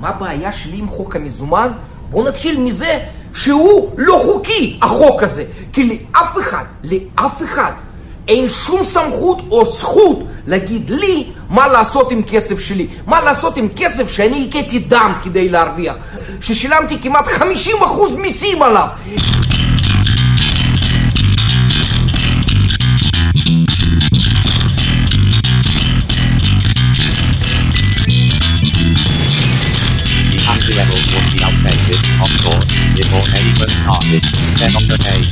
מה הבעיה שלי עם חוק המזומן? בואו נתחיל מזה שהוא לא חוקי, החוק הזה. כי לאף אחד, לאף אחד, אין שום סמכות או זכות להגיד לי מה לעשות עם כסף שלי. מה לעשות עם כסף שאני הכיתי דם כדי להרוויח. ששילמתי כמעט 50% מיסים עליו. Before anyone started. Then on the page,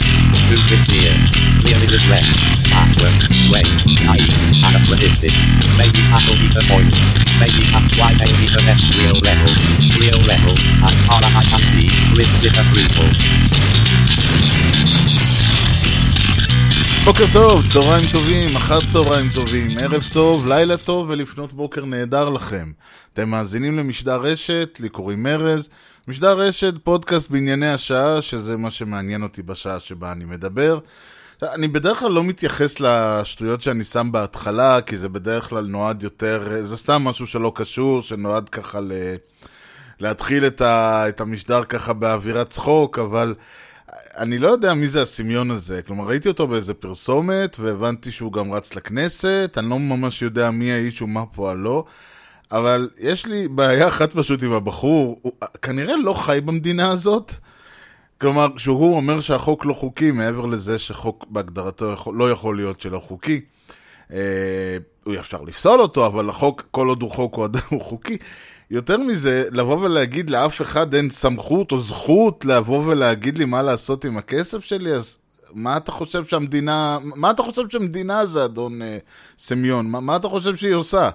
too sincere, clearly regret, backward, wait, naive, anachronistic. Maybe that'll be the point. Maybe that's why need the next real level. Real level, as far as I can see, with disapproval. בוקר טוב, צהריים טובים, אחר צהריים טובים, ערב טוב, לילה טוב ולפנות בוקר נהדר לכם. אתם מאזינים למשדר רשת, לי קוראים ארז. משדר רשת, פודקאסט בענייני השעה, שזה מה שמעניין אותי בשעה שבה אני מדבר. אני בדרך כלל לא מתייחס לשטויות שאני שם בהתחלה, כי זה בדרך כלל נועד יותר, זה סתם משהו שלא קשור, שנועד ככה ל... להתחיל את, ה... את המשדר ככה באווירת צחוק, אבל... אני לא יודע מי זה הסמיון הזה, כלומר ראיתי אותו באיזה פרסומת והבנתי שהוא גם רץ לכנסת, אני לא ממש יודע מי האיש ומה פועלו, אבל יש לי בעיה אחת פשוט עם הבחור, הוא כנראה לא חי במדינה הזאת. כלומר, כשהוא אומר שהחוק לא חוקי, מעבר לזה שחוק בהגדרתו לא יכול להיות שלא חוקי, אה, הוא אפשר לפסול אותו, אבל החוק, כל עוד הוא חוק הוא עדיין חוקי. יותר מזה, לבוא ולהגיד לאף אחד אין סמכות או זכות לבוא ולהגיד לי מה לעשות עם הכסף שלי, אז מה אתה חושב שהמדינה, מה אתה חושב שהמדינה זה, אדון אה, סמיון? מה, מה אתה חושב שהיא עושה?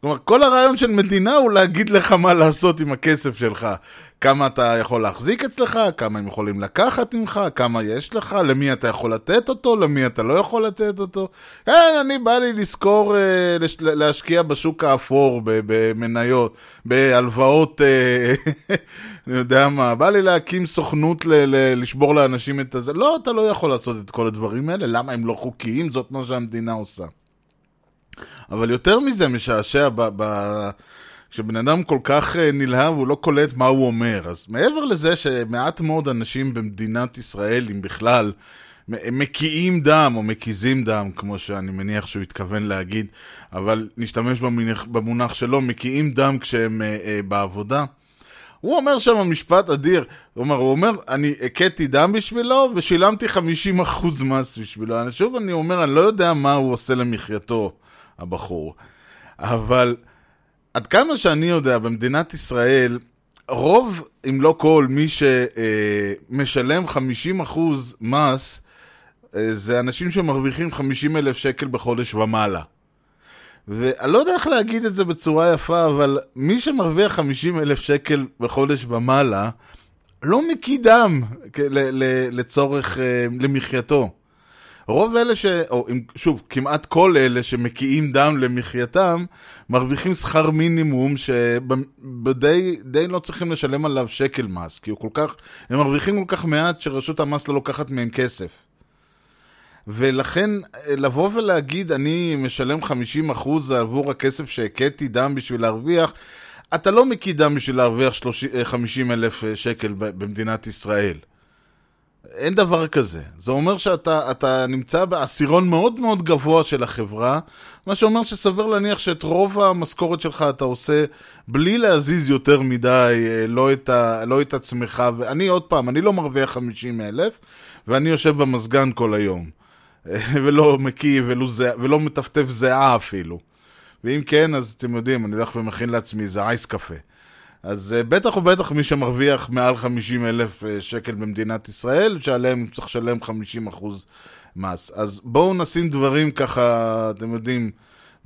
כלומר, כל הרעיון של מדינה הוא להגיד לך מה לעשות עם הכסף שלך. כמה אתה יכול להחזיק אצלך, כמה הם יכולים לקחת ממך, כמה יש לך, למי אתה יכול לתת אותו, למי אתה לא יכול לתת אותו. כן, אני בא לי לשכור, אה, להשקיע בשוק האפור, במניות, בהלוואות, אה, אני יודע מה, בא לי להקים סוכנות ל- ל- לשבור לאנשים את הזה. לא, אתה לא יכול לעשות את כל הדברים האלה, למה הם לא חוקיים? זאת מה שהמדינה עושה. אבל יותר מזה משעשע ב... ב- כשבן אדם כל כך אה, נלהב, הוא לא קולט מה הוא אומר. אז מעבר לזה שמעט מאוד אנשים במדינת ישראל, אם בכלל, מקיאים דם או מקיזים דם, כמו שאני מניח שהוא התכוון להגיד, אבל נשתמש במונח, במונח שלו, מקיאים דם כשהם אה, אה, בעבודה. הוא אומר שם משפט אדיר, הוא אומר, הוא אומר, אני הכיתי דם בשבילו ושילמתי 50% מס בשבילו. שוב אני אומר, אני לא יודע מה הוא עושה למחייתו, הבחור, אבל... עד כמה שאני יודע, במדינת ישראל, רוב, אם לא כל, מי שמשלם 50% מס, אה, זה אנשים שמרוויחים 50 אלף שקל בחודש ומעלה. ואני לא יודע איך להגיד את זה בצורה יפה, אבל מי שמרוויח 50 אלף שקל בחודש ומעלה, לא מקידם לצורך, אה, למחייתו. רוב אלה ש... או שוב, כמעט כל אלה שמקיאים דם למחייתם, מרוויחים שכר מינימום שדי די לא צריכים לשלם עליו שקל מס, כי הוא כל כך... הם מרוויחים כל כך מעט שרשות המס לא לוקחת מהם כסף. ולכן, לבוא ולהגיד, אני משלם 50% עבור הכסף שהכיתי דם בשביל להרוויח, אתה לא מקיא דם בשביל להרוויח 30, 50 אלף שקל במדינת ישראל. אין דבר כזה. זה אומר שאתה נמצא בעשירון מאוד מאוד גבוה של החברה, מה שאומר שסביר להניח שאת רוב המשכורת שלך אתה עושה בלי להזיז יותר מדי, אה, לא את, ה, לא את עצמך. ואני עוד פעם, אני לא מרוויח 50 אלף, ואני יושב במזגן כל היום. ולא מקיא ולא, ולא מטפטף זיעה אפילו. ואם כן, אז אתם יודעים, אני הולך ומכין לעצמי איזה אייס קפה. אז uh, בטח ובטח מי שמרוויח מעל 50 אלף uh, שקל במדינת ישראל, שעליהם צריך לשלם 50 אחוז מס. אז בואו נשים דברים ככה, אתם יודעים,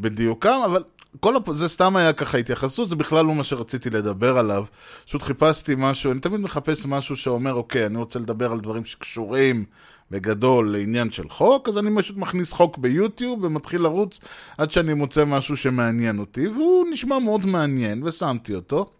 בדיוקם, אבל כל הפ... זה סתם היה ככה התייחסות, זה בכלל לא מה שרציתי לדבר עליו. פשוט חיפשתי משהו, אני תמיד מחפש משהו שאומר, אוקיי, אני רוצה לדבר על דברים שקשורים בגדול לעניין של חוק, אז אני פשוט מכניס חוק ביוטיוב ומתחיל לרוץ עד שאני מוצא משהו שמעניין אותי, והוא נשמע מאוד מעניין, ושמתי אותו.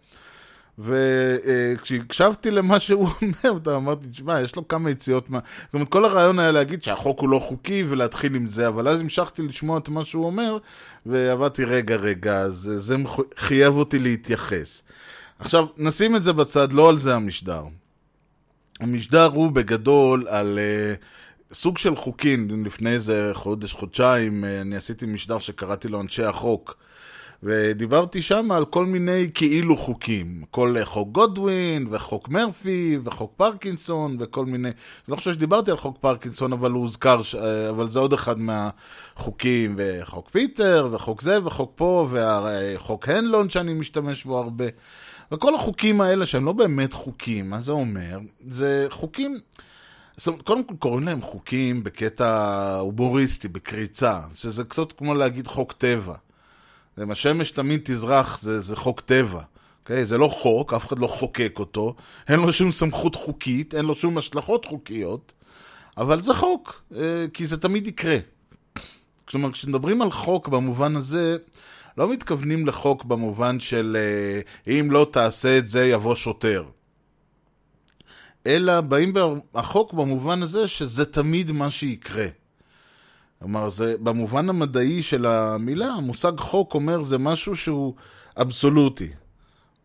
וכשהקשבתי למה שהוא אומר, אתה אמרתי, תשמע, יש לו כמה יציאות מה... זאת אומרת, כל הרעיון היה להגיד שהחוק הוא לא חוקי ולהתחיל עם זה, אבל אז המשכתי לשמוע את מה שהוא אומר, ועבדתי, רגע, רגע, אז זה חייב אותי להתייחס. עכשיו, נשים את זה בצד, לא על זה המשדר. המשדר הוא בגדול על uh, סוג של חוקים. לפני איזה חודש, חודשיים, uh, אני עשיתי משדר שקראתי לו אנשי החוק. ודיברתי שם על כל מיני כאילו חוקים. כל חוק גודווין, וחוק מרפי, וחוק פרקינסון, וכל מיני... אני לא חושב שדיברתי על חוק פרקינסון, אבל הוא הוזכר. אבל זה עוד אחד מהחוקים. וחוק פיטר, וחוק זה, וחוק פה, וחוק הנלון שאני משתמש בו הרבה. וכל החוקים האלה שהם לא באמת חוקים, מה זה אומר? זה חוקים... זאת אומרת, קודם כל קוראים להם חוקים בקטע הומוריסטי, בקריצה, שזה קצת כמו להגיד חוק טבע. אם השמש תמיד תזרח, זה, זה חוק טבע. Okay? אוקיי? זה לא חוק, אף אחד לא חוקק אותו, אין לו שום סמכות חוקית, אין לו שום השלכות חוקיות, אבל זה חוק, אה, כי זה תמיד יקרה. כלומר, כשמדברים על חוק במובן הזה, לא מתכוונים לחוק במובן של אה, אם לא תעשה את זה יבוא שוטר. אלא באים החוק במובן הזה שזה תמיד מה שיקרה. כלומר, זה במובן המדעי של המילה, המושג חוק אומר זה משהו שהוא אבסולוטי. Okay,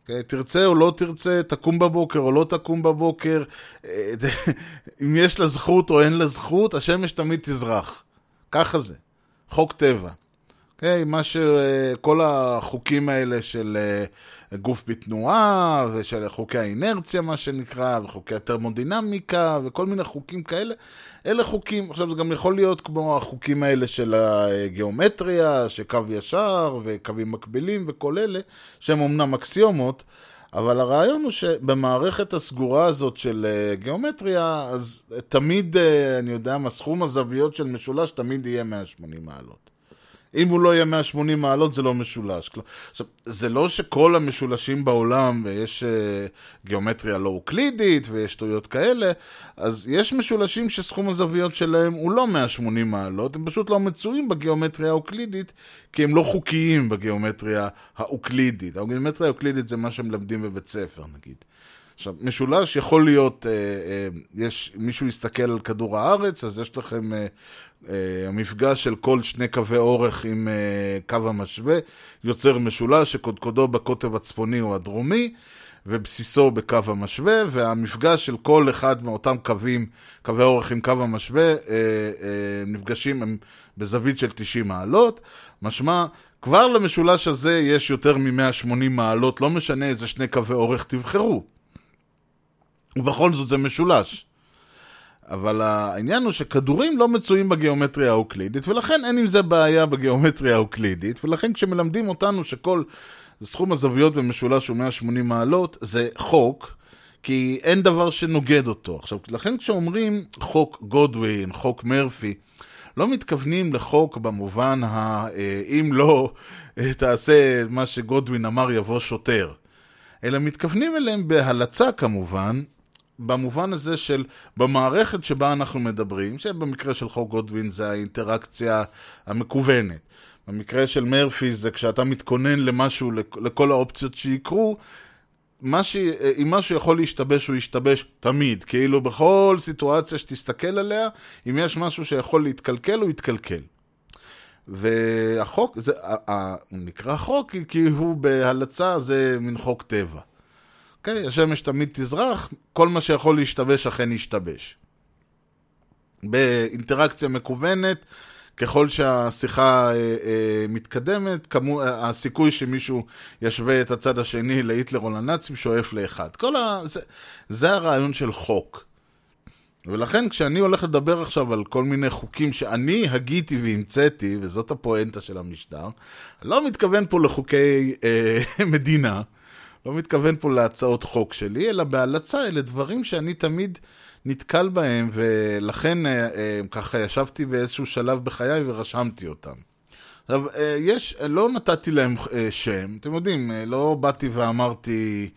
אוקיי? תרצה או לא תרצה, תקום בבוקר או לא תקום בבוקר, אה, אם יש לה זכות או אין לה זכות, השמש תמיד תזרח. ככה זה. חוק טבע. אוקיי? מה ש... כל החוקים האלה של אה, גוף בתנועה, ושל חוקי האינרציה, מה שנקרא, וחוקי הטרמודינמיקה, וכל מיני חוקים כאלה, אלה חוקים, עכשיו זה גם יכול להיות כמו החוקים האלה של הגיאומטריה, שקו ישר, וקווים מקבילים, וכל אלה, שהם אמנם אקסיומות, אבל הרעיון הוא שבמערכת הסגורה הזאת של אה, גיאומטריה, אז תמיד, אה, אני יודע מה, סכום הזוויות של משולש תמיד יהיה 180 מעלות. אם הוא לא יהיה 180 מעלות זה לא משולש. עכשיו, זה לא שכל המשולשים בעולם, ויש uh, גיאומטריה לא אוקלידית ויש שטויות כאלה, אז יש משולשים שסכום הזוויות שלהם הוא לא 180 מעלות, הם פשוט לא מצויים בגיאומטריה האוקלידית, כי הם לא חוקיים בגיאומטריה האוקלידית. הגיאומטריה האוקלידית זה מה שמלמדים בבית ספר, נגיד. עכשיו, משולש יכול להיות, אה, אה, יש, מישהו יסתכל על כדור הארץ, אז יש לכם אה, אה, המפגש של כל שני קווי אורך עם אה, קו המשווה, יוצר משולש שקודקודו בקוטב הצפוני או הדרומי, ובסיסו בקו המשווה, והמפגש של כל אחד מאותם קווים, קווי אורך עם קו המשווה, אה, אה, נפגשים הם בזווית של 90 מעלות, משמע כבר למשולש הזה יש יותר מ-180 מעלות, לא משנה איזה שני קווי אורך תבחרו. ובכל זאת זה משולש. אבל העניין הוא שכדורים לא מצויים בגיאומטריה האוקלידית, ולכן אין עם זה בעיה בגיאומטריה האוקלידית, ולכן כשמלמדים אותנו שכל סכום הזוויות במשולש הוא 180 מעלות, זה חוק, כי אין דבר שנוגד אותו. עכשיו, לכן כשאומרים חוק גודווין, חוק מרפי, לא מתכוונים לחוק במובן ה... אה, אם לא אה, תעשה מה שגודווין אמר יבוא שוטר. אלא מתכוונים אליהם בהלצה כמובן, במובן הזה של במערכת שבה אנחנו מדברים, שבמקרה של חוק גודווין זה האינטראקציה המקוונת. במקרה של מרפי זה כשאתה מתכונן למשהו, לכל האופציות שיקרו, מה ש... אם משהו יכול להשתבש, הוא ישתבש תמיד. כאילו בכל סיטואציה שתסתכל עליה, אם יש משהו שיכול להתקלקל, הוא יתקלקל. והחוק, זה, הוא נקרא חוק כי הוא בהלצה זה מין חוק טבע. אוקיי? השמש תמיד תזרח, כל מה שיכול להשתבש אכן ישתבש. באינטראקציה מקוונת, ככל שהשיחה אה, אה, מתקדמת, כמו, אה, הסיכוי שמישהו ישווה את הצד השני להיטלר או לנאצים שואף לאחד. כל ה... זה, זה הרעיון של חוק. ולכן כשאני הולך לדבר עכשיו על כל מיני חוקים שאני הגיתי והמצאתי, וזאת הפואנטה של המשטר, אני לא מתכוון פה לחוקי אה, מדינה, לא מתכוון פה להצעות חוק שלי, אלא בהלצה, אלה דברים שאני תמיד נתקל בהם, ולכן אה, אה, ככה ישבתי באיזשהו שלב בחיי ורשמתי אותם. עכשיו, אה, יש, לא נתתי להם שם, אתם יודעים, לא באתי ואמרתי,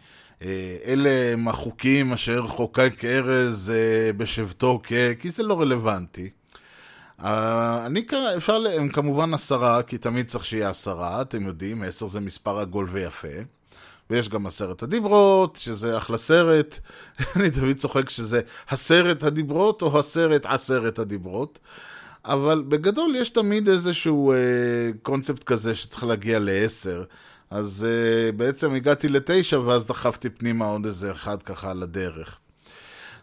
אלה הם החוקים אשר חוקק ארז בשבתו כ... כי זה לא רלוונטי. אני, אפשר, הם כמובן עשרה, כי תמיד צריך שיהיה עשרה, אתם יודעים, עשר זה מספר עגול ויפה. ויש גם עשרת הדיברות, שזה אחלה סרט. אני תמיד צוחק שזה הסרט הדיברות או הסרט עשרת הדיברות. אבל בגדול יש תמיד איזשהו אה, קונספט כזה שצריך להגיע לעשר. אז uh, בעצם הגעתי לתשע, ואז דחפתי פנימה עוד איזה אחד ככה על הדרך.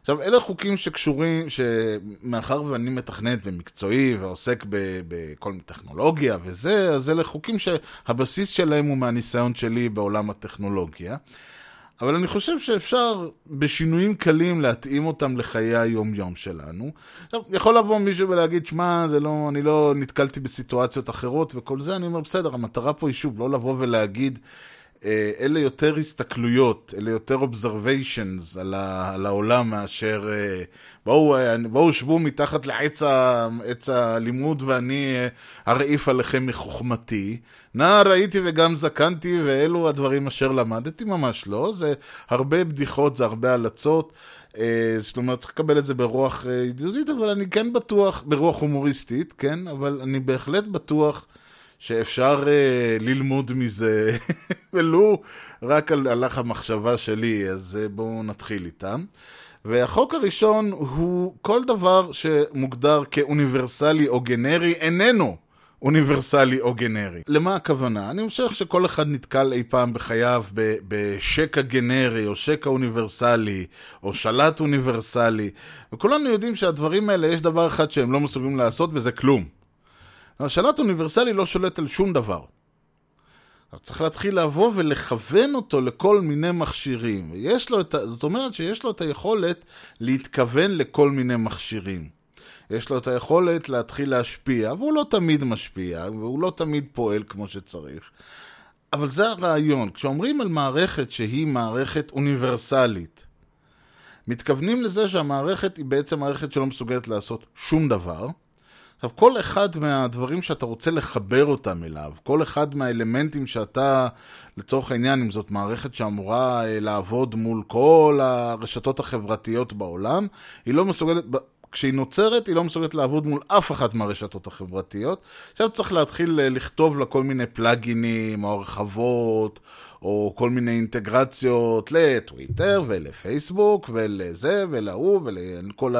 עכשיו, אלה חוקים שקשורים, שמאחר ואני מתכנת ומקצועי ועוסק בכל טכנולוגיה וזה, אז אלה חוקים שהבסיס שלהם הוא מהניסיון שלי בעולם הטכנולוגיה. אבל אני חושב שאפשר בשינויים קלים להתאים אותם לחיי היום-יום שלנו. יכול לבוא מישהו ולהגיד, שמע, זה לא, אני לא נתקלתי בסיטואציות אחרות וכל זה, אני אומר, בסדר, המטרה פה היא שוב לא לבוא ולהגיד, אלה יותר הסתכלויות, אלה יותר observations על, ה, על העולם מאשר אה, בואו, אה, בואו שבו מתחת לעץ הלימוד ואני ארעיף עליכם מחוכמתי. נא ראיתי וגם זקנתי ואלו הדברים אשר למדתי, ממש לא. זה הרבה בדיחות, זה הרבה הלצות. זאת אומרת, צריך לקבל את זה ברוח ידידותית, אבל אני כן בטוח, ברוח הומוריסטית, כן? אבל אני בהחלט בטוח שאפשר uh, ללמוד מזה, ולו רק על הלך המחשבה שלי, אז uh, בואו נתחיל איתם. והחוק הראשון הוא כל דבר שמוגדר כאוניברסלי או גנרי איננו אוניברסלי או גנרי. למה הכוונה? אני חושב שכל אחד נתקל אי פעם בחייו בשקע גנרי או שקע אוניברסלי או שלט אוניברסלי וכולנו יודעים שהדברים האלה יש דבר אחד שהם לא מסוגלים לעשות וזה כלום. השלט אוניברסלי לא שולט על שום דבר. צריך להתחיל לבוא ולכוון אותו לכל מיני מכשירים. יש לו את. זאת אומרת שיש לו את היכולת להתכוון לכל מיני מכשירים. יש לו את היכולת להתחיל להשפיע, והוא לא תמיד משפיע, והוא לא תמיד פועל כמו שצריך. אבל זה הרעיון. כשאומרים על מערכת שהיא מערכת אוניברסלית, מתכוונים לזה שהמערכת היא בעצם מערכת שלא מסוגלת לעשות שום דבר, עכשיו, כל אחד מהדברים שאתה רוצה לחבר אותם אליו, כל אחד מהאלמנטים שאתה, לצורך העניין, אם זאת מערכת שאמורה אה, לעבוד מול כל הרשתות החברתיות בעולם, היא לא מסוגלת, כשהיא נוצרת, היא לא מסוגלת לעבוד מול אף אחת מהרשתות החברתיות. עכשיו צריך להתחיל אה, לכתוב לה כל מיני פלאגינים, או הרחבות, או כל מיני אינטגרציות לטוויטר ולפייסבוק ולזה ולהוא ולכל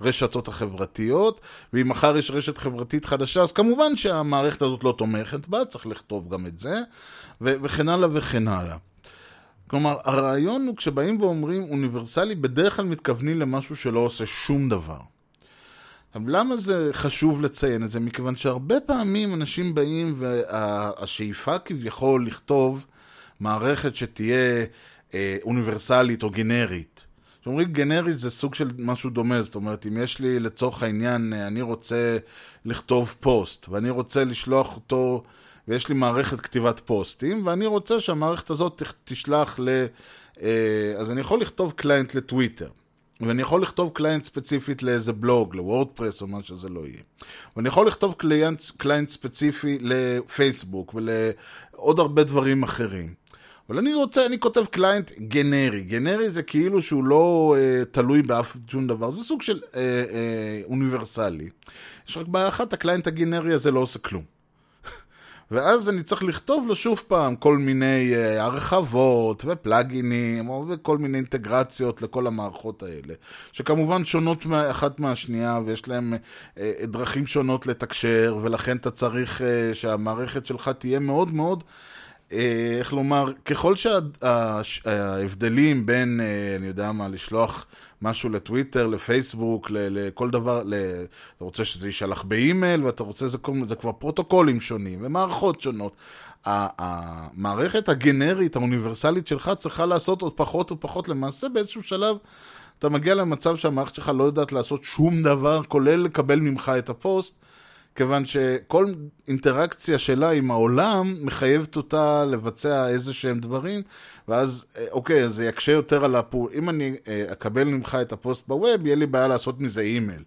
הרשתות החברתיות. ואם מחר יש רשת חברתית חדשה, אז כמובן שהמערכת הזאת לא תומכת בה, צריך לכתוב גם את זה, וכן הלאה וכן הלאה. כלומר, הרעיון הוא כשבאים ואומרים אוניברסלי, בדרך כלל מתכוונים למשהו שלא עושה שום דבר. עכשיו, למה זה חשוב לציין את זה? מכיוון שהרבה פעמים אנשים באים והשאיפה כביכול לכתוב מערכת שתהיה אה, אוניברסלית או גנרית. כשאומרים גנרית זה סוג של משהו דומה, זאת אומרת, אם יש לי לצורך העניין, אה, אני רוצה לכתוב פוסט, ואני רוצה לשלוח אותו, ויש לי מערכת כתיבת פוסטים, ואני רוצה שהמערכת הזאת תשלח ל... אה, אז אני יכול לכתוב client לטוויטר. ואני יכול לכתוב client ספציפית לאיזה בלוג, לוורדפרס או מה שזה לא יהיה. ואני יכול לכתוב קליינט, קליינט ספציפי לפייסבוק ולעוד הרבה דברים אחרים. אבל אני רוצה, אני כותב client גנרי. גנרי זה כאילו שהוא לא אה, תלוי באף שום דבר, זה סוג של אה, אה, אוניברסלי. יש רק בעיה אחת, הקליינט הגנרי הזה לא עושה כלום. ואז אני צריך לכתוב לו שוב פעם כל מיני uh, הרחבות ופלאגינים וכל מיני אינטגרציות לכל המערכות האלה, שכמובן שונות אחת מהשנייה ויש להם uh, דרכים שונות לתקשר, ולכן אתה צריך uh, שהמערכת שלך תהיה מאוד מאוד אה, איך לומר, ככל שההבדלים בין, אה, אני יודע מה, לשלוח משהו לטוויטר, לפייסבוק, לכל דבר, אתה רוצה שזה יישלח באימייל, ואתה רוצה, זה, זה כבר פרוטוקולים שונים ומערכות שונות. המערכת הגנרית, האוניברסלית שלך, צריכה לעשות עוד פחות ופחות. למעשה, באיזשהו שלב, אתה מגיע למצב שהמערכת שלך לא יודעת לעשות שום דבר, כולל לקבל ממך את הפוסט. כיוון שכל אינטראקציה שלה עם העולם מחייבת אותה לבצע איזה שהם דברים, ואז, אה, אוקיי, אז זה יקשה יותר על הפעול. אם אני אה, אקבל ממך את הפוסט ב web, יהיה לי בעיה לעשות מזה אימייל.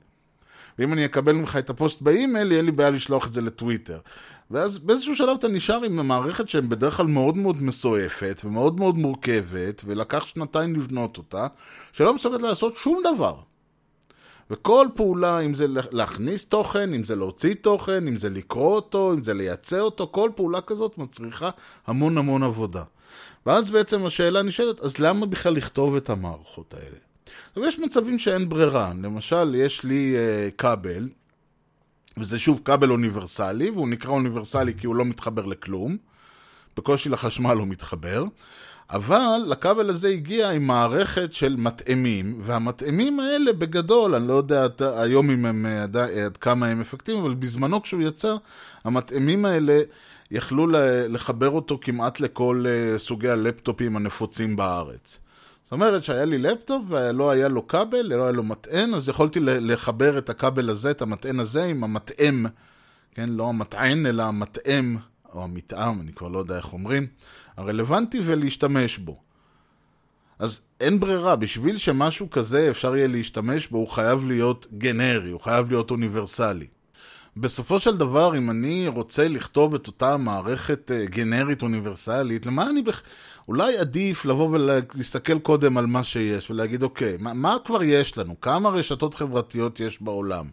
ואם אני אקבל ממך את הפוסט באימייל, יהיה לי בעיה לשלוח את זה לטוויטר. ואז באיזשהו שלב אתה נשאר עם המערכת שהם בדרך כלל מאוד מאוד מסועפת ומאוד מאוד מורכבת, ולקח שנתיים לבנות אותה, שלא מסוגלת לעשות שום דבר. וכל פעולה, אם זה להכניס תוכן, אם זה להוציא תוכן, אם זה לקרוא אותו, אם זה לייצא אותו, כל פעולה כזאת מצריכה המון המון עבודה. ואז בעצם השאלה נשאלת, אז למה בכלל לכתוב את המערכות האלה? עכשיו יש מצבים שאין ברירה, למשל יש לי uh, כבל, וזה שוב כבל אוניברסלי, והוא נקרא אוניברסלי כי הוא לא מתחבר לכלום. בקושי לחשמל הוא מתחבר, אבל לכבל הזה הגיע עם מערכת של מטעמים, והמטעמים האלה בגדול, אני לא יודע עד, היום אם הם, עד, עד כמה הם אפקטיביים, אבל בזמנו כשהוא יצא, המטעמים האלה יכלו לחבר אותו כמעט לכל אה, סוגי הלפטופים הנפוצים בארץ. זאת אומרת שהיה לי לפטופ ולא היה לו כבל, לא היה לו מטען, אז יכולתי לחבר את הכבל הזה, את המטען הזה, עם המטעם, כן, לא המטען, אלא המטעם, או המטעם, אני כבר לא יודע איך אומרים, הרלוונטי ולהשתמש בו. אז אין ברירה, בשביל שמשהו כזה אפשר יהיה להשתמש בו, הוא חייב להיות גנרי, הוא חייב להיות אוניברסלי. בסופו של דבר, אם אני רוצה לכתוב את אותה מערכת uh, גנרית אוניברסלית, למה אני בכ... אולי עדיף לבוא ולהסתכל קודם על מה שיש ולהגיד, אוקיי, מה, מה כבר יש לנו? כמה רשתות חברתיות יש בעולם?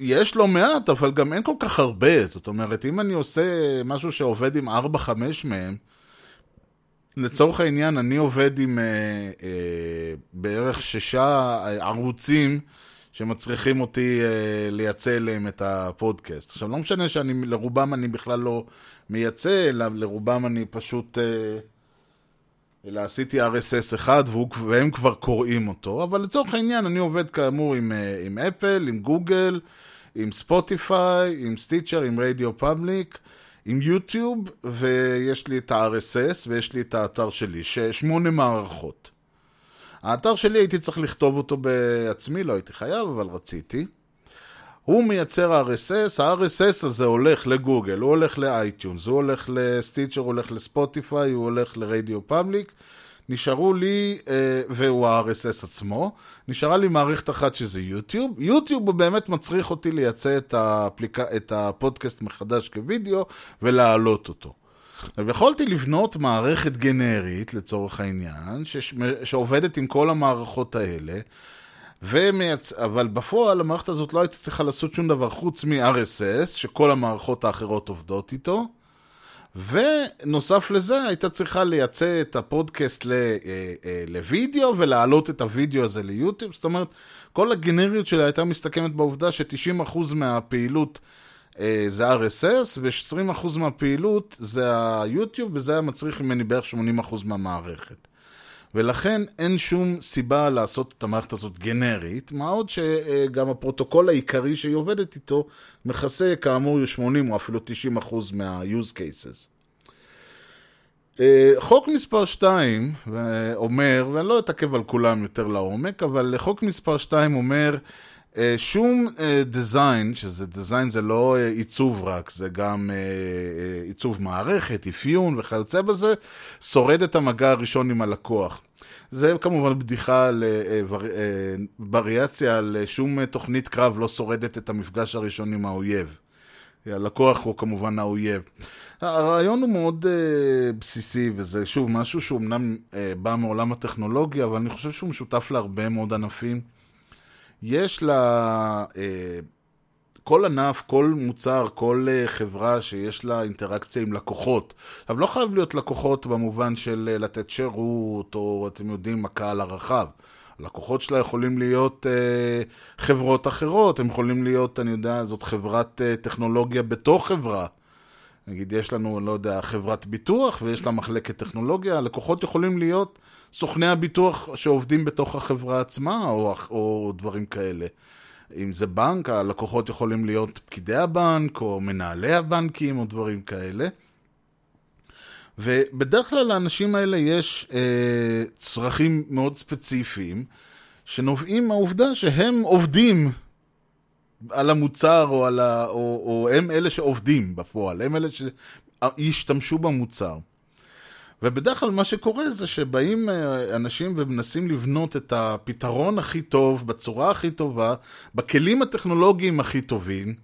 יש לא מעט, אבל גם אין כל כך הרבה. זאת אומרת, אם אני עושה משהו שעובד עם 4-5 מהם, לצורך העניין, אני עובד עם אה, אה, בערך שישה ערוצים שמצריכים אותי אה, לייצא אליהם את הפודקאסט. עכשיו, לא משנה שאני, לרובם אני בכלל לא מייצא, אלא לרובם אני פשוט... אה, אלא עשיתי RSS אחד והוא, והם כבר קוראים אותו, אבל לצורך העניין אני עובד כאמור עם, אה, עם אפל, עם גוגל, עם ספוטיפיי, עם סטיצ'ר, עם רדיו פאבליק, עם יוטיוב, ויש לי את ה-RSS ויש לי את האתר שלי, שמונה מערכות. האתר שלי הייתי צריך לכתוב אותו בעצמי, לא הייתי חייב, אבל רציתי. הוא מייצר RSS, ה-RSS הזה הולך לגוגל, הוא הולך לאייטיונס, הוא הולך לסטיצ'ר, הוא הולך לספוטיפיי, הוא הולך לרדיו פאבליק. נשארו לי, אה, והוא ה-RSS עצמו, נשארה לי מערכת אחת שזה יוטיוב. יוטיוב הוא באמת מצריך אותי לייצא את, האפליק... את הפודקאסט מחדש כווידאו ולהעלות אותו. ויכולתי לבנות מערכת גנרית, לצורך העניין, ש... שעובדת עם כל המערכות האלה, ומייצ... אבל בפועל המערכת הזאת לא הייתה צריכה לעשות שום דבר חוץ מ-RSS, שכל המערכות האחרות עובדות איתו. ונוסף לזה, הייתה צריכה לייצא את הפודקאסט ל, אה, אה, לוידאו ולהעלות את הוידאו הזה ליוטיוב. זאת אומרת, כל הגנריות שלה הייתה מסתכמת בעובדה ש-90% מהפעילות אה, זה RSS, ו-20% מהפעילות זה היוטיוב, וזה היה מצריך ממני בערך 80% מהמערכת. ולכן אין שום סיבה לעשות את המערכת הזאת גנרית, מה עוד שגם הפרוטוקול העיקרי שהיא עובדת איתו מכסה כאמור 80 או אפילו 90 אחוז מה-use cases. אה, חוק מספר 2 אומר, ואני לא אתעכב על כולם יותר לעומק, אבל חוק מספר 2 אומר אה, שום דיזיין, שזה דיזיין זה לא עיצוב רק, זה גם עיצוב מערכת, אפיון וכיוצא בזה, שורד את המגע הראשון עם הלקוח. זה כמובן בדיחה לווריאציה על שום תוכנית קרב לא שורדת את המפגש הראשון עם האויב. הלקוח הוא כמובן האויב. הרעיון הוא מאוד uh, בסיסי, וזה שוב משהו שהוא אמנם uh, בא מעולם הטכנולוגיה, אבל אני חושב שהוא משותף להרבה מאוד ענפים. יש לה... Uh, כל ענף, כל מוצר, כל חברה שיש לה אינטראקציה עם לקוחות. עכשיו, לא חייב להיות לקוחות במובן של לתת שירות, או אתם יודעים, הקהל הרחב. הלקוחות שלה יכולים להיות אה, חברות אחרות, הם יכולים להיות, אני יודע, זאת חברת אה, טכנולוגיה בתוך חברה. נגיד, יש לנו, לא יודע, חברת ביטוח ויש לה מחלקת טכנולוגיה, הלקוחות יכולים להיות סוכני הביטוח שעובדים בתוך החברה עצמה, או, או דברים כאלה. אם זה בנק, הלקוחות יכולים להיות פקידי הבנק, או מנהלי הבנקים, או דברים כאלה. ובדרך כלל לאנשים האלה יש אה, צרכים מאוד ספציפיים, שנובעים מהעובדה שהם עובדים על המוצר, או, על ה, או, או הם אלה שעובדים בפועל, הם אלה שישתמשו במוצר. ובדרך כלל מה שקורה זה שבאים אה, אנשים ומנסים לבנות את הפתרון הכי טוב, בצורה הכי טובה, בכלים הטכנולוגיים הכי טובים,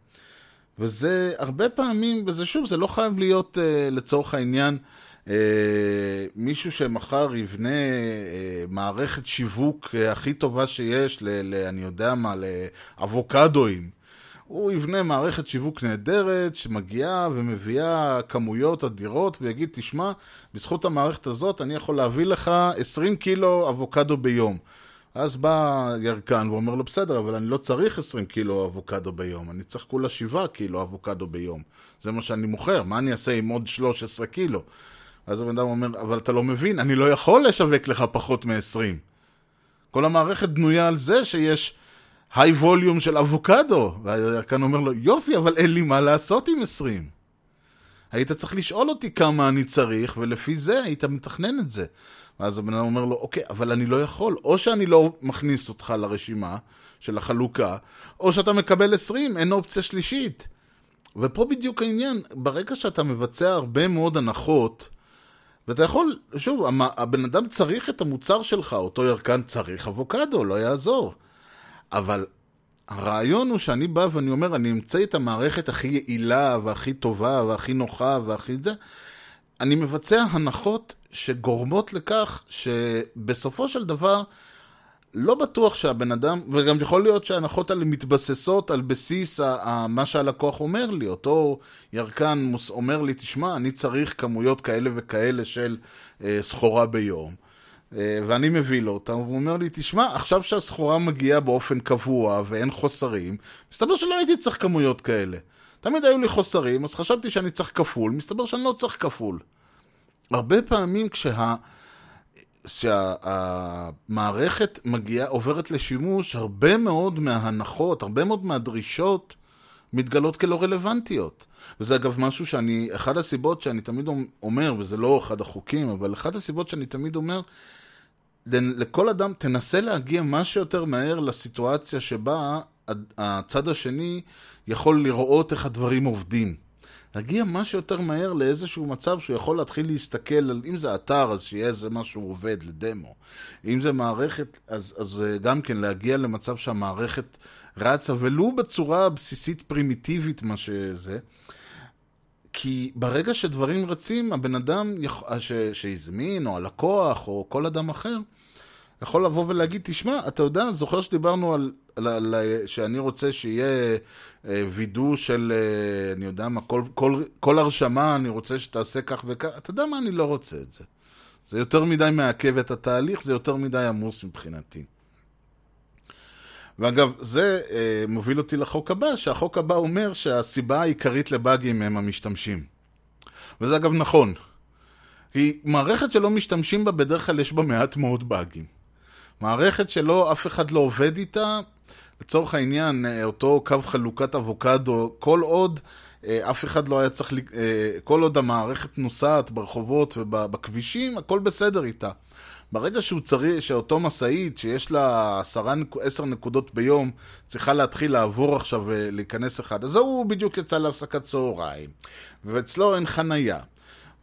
וזה הרבה פעמים, וזה שוב, זה לא חייב להיות uh, לצורך העניין uh, מישהו שמחר יבנה uh, מערכת שיווק uh, הכי טובה שיש, ל, ל, אני יודע מה, לאבוקדואים. הוא יבנה מערכת שיווק נהדרת שמגיעה ומביאה כמויות אדירות ויגיד, תשמע, בזכות המערכת הזאת אני יכול להביא לך 20 קילו אבוקדו ביום. אז בא ירקן ואומר לו, בסדר, אבל אני לא צריך 20 קילו אבוקדו ביום, אני צריך כולה 7 קילו אבוקדו ביום. זה מה שאני מוכר, מה אני אעשה עם עוד 13 קילו? אז הבן אדם אומר, אבל אתה לא מבין, אני לא יכול לשווק לך פחות מ-20. כל המערכת בנויה על זה שיש היי ווליום של אבוקדו. והירקן אומר לו, יופי, אבל אין לי מה לעשות עם 20. היית צריך לשאול אותי כמה אני צריך, ולפי זה היית מתכנן את זה. ואז הבן אדם אומר לו, אוקיי, אבל אני לא יכול. או שאני לא מכניס אותך לרשימה של החלוקה, או שאתה מקבל 20, אין אופציה שלישית. ופה בדיוק העניין, ברגע שאתה מבצע הרבה מאוד הנחות, ואתה יכול, שוב, הבן אדם צריך את המוצר שלך, אותו ירקן צריך אבוקדו, לא יעזור. אבל הרעיון הוא שאני בא ואני אומר, אני אמצא את המערכת הכי יעילה והכי טובה והכי נוחה והכי זה. אני מבצע הנחות שגורמות לכך שבסופו של דבר לא בטוח שהבן אדם, וגם יכול להיות שההנחות האלה מתבססות על בסיס מה שהלקוח אומר לי. אותו ירקן אומר לי, תשמע, אני צריך כמויות כאלה וכאלה של אה, סחורה ביום. אה, ואני מביא לו אותה, הוא אומר לי, תשמע, עכשיו שהסחורה מגיעה באופן קבוע ואין חוסרים, מסתבר שלא הייתי צריך כמויות כאלה. תמיד היו לי חוסרים, אז חשבתי שאני צריך כפול, מסתבר שאני לא צריך כפול. הרבה פעמים כשה... שהמערכת מגיעה, עוברת לשימוש, הרבה מאוד מההנחות, הרבה מאוד מהדרישות מתגלות כלא רלוונטיות. וזה אגב משהו שאני, אחת הסיבות שאני תמיד אומר, וזה לא אחד החוקים, אבל אחת הסיבות שאני תמיד אומר, לכל אדם תנסה להגיע מה שיותר מהר לסיטואציה שבה הצד השני יכול לראות איך הדברים עובדים. להגיע מה שיותר מהר לאיזשהו מצב שהוא יכול להתחיל להסתכל על, אם זה אתר, אז שיהיה איזה משהו עובד לדמו. אם זה מערכת, אז, אז גם כן להגיע למצב שהמערכת רצה, ולו בצורה בסיסית פרימיטיבית מה שזה. כי ברגע שדברים רצים, הבן אדם ש... שהזמין, או הלקוח, או כל אדם אחר, יכול לבוא ולהגיד, תשמע, אתה יודע, זוכר שדיברנו על, על, על שאני רוצה שיהיה אה, וידוא של, אה, אני יודע מה, כל, כל, כל הרשמה, אני רוצה שתעשה כך וכך, אתה יודע מה, אני לא רוצה את זה. זה יותר מדי מעכב את התהליך, זה יותר מדי עמוס מבחינתי. ואגב, זה אה, מוביל אותי לחוק הבא, שהחוק הבא אומר שהסיבה העיקרית לבאגים הם המשתמשים. וזה אגב נכון. היא מערכת שלא משתמשים בה, בדרך כלל יש בה מעט מאוד באגים. מערכת שלא, אף אחד לא עובד איתה, לצורך העניין, אה, אותו קו חלוקת אבוקדו, כל עוד אה, אף אחד לא היה צריך, אה, כל עוד המערכת נוסעת ברחובות ובכבישים, הכל בסדר איתה. ברגע שהוא צריך, שאותו משאית שיש לה עשרה, עשר נקודות ביום, צריכה להתחיל לעבור עכשיו ולהיכנס אחד, אז הוא בדיוק יצא להפסקת צהריים, ואצלו אין חנייה.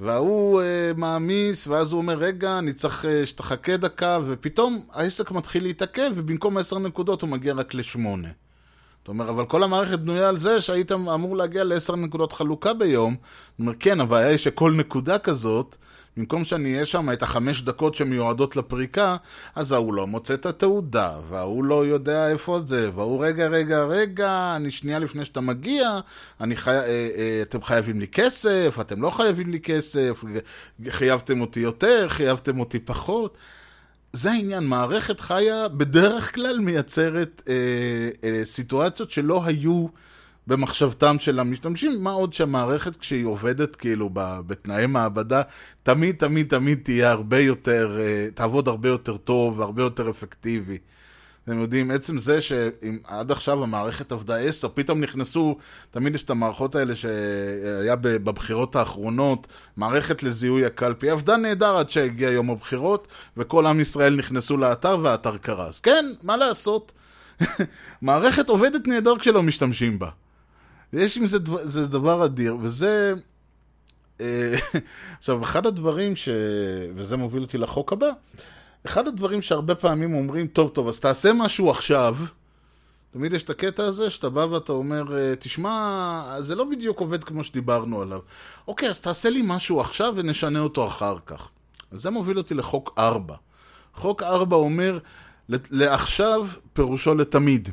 וההוא אה, מעמיס, ואז הוא אומר, רגע, אני צריך אה, שתחכה דקה, ופתאום העסק מתחיל להתעכב, ובמקום עשר נקודות הוא מגיע רק לשמונה. זאת אומרת, אבל כל המערכת בנויה על זה שהיית אמור להגיע לעשר נקודות חלוקה ביום. זאת אומרת, כן, הבעיה היא שכל נקודה כזאת, במקום שאני אהיה שם את החמש דקות שמיועדות לפריקה, אז ההוא לא מוצא את התעודה, וההוא לא יודע איפה זה, וההוא רגע, רגע, רגע, אני שנייה לפני שאתה מגיע, אני חי... אה, אה, אתם חייבים לי כסף, אתם לא חייבים לי כסף, חייבתם אותי יותר, חייבתם אותי פחות. זה העניין, מערכת חיה בדרך כלל מייצרת אה, אה, סיטואציות שלא היו במחשבתם של המשתמשים, מה עוד שהמערכת כשהיא עובדת כאילו בתנאי מעבדה, תמיד תמיד תמיד תהיה הרבה יותר, אה, תעבוד הרבה יותר טוב והרבה יותר אפקטיבי. אתם יודעים, עצם זה שאם עד עכשיו המערכת עבדה עשר, פתאום נכנסו, תמיד יש את המערכות האלה שהיה בבחירות האחרונות, מערכת לזיהוי הקלפי, עבדה נהדר עד שהגיע יום הבחירות, וכל עם ישראל נכנסו לאתר והאתר קרס. כן, מה לעשות? מערכת עובדת נהדר כשלא משתמשים בה. יש עם זה, דבר, זה דבר אדיר, וזה... אה, עכשיו, אחד הדברים ש... וזה מוביל אותי לחוק הבא, אחד הדברים שהרבה פעמים אומרים, טוב, טוב, אז תעשה משהו עכשיו. תמיד יש את הקטע הזה שאתה בא ואתה אומר, אה, תשמע, זה לא בדיוק עובד כמו שדיברנו עליו. אוקיי, אז תעשה לי משהו עכשיו ונשנה אותו אחר כך. אז זה מוביל אותי לחוק 4. חוק 4 אומר, לעכשיו פירושו לתמיד.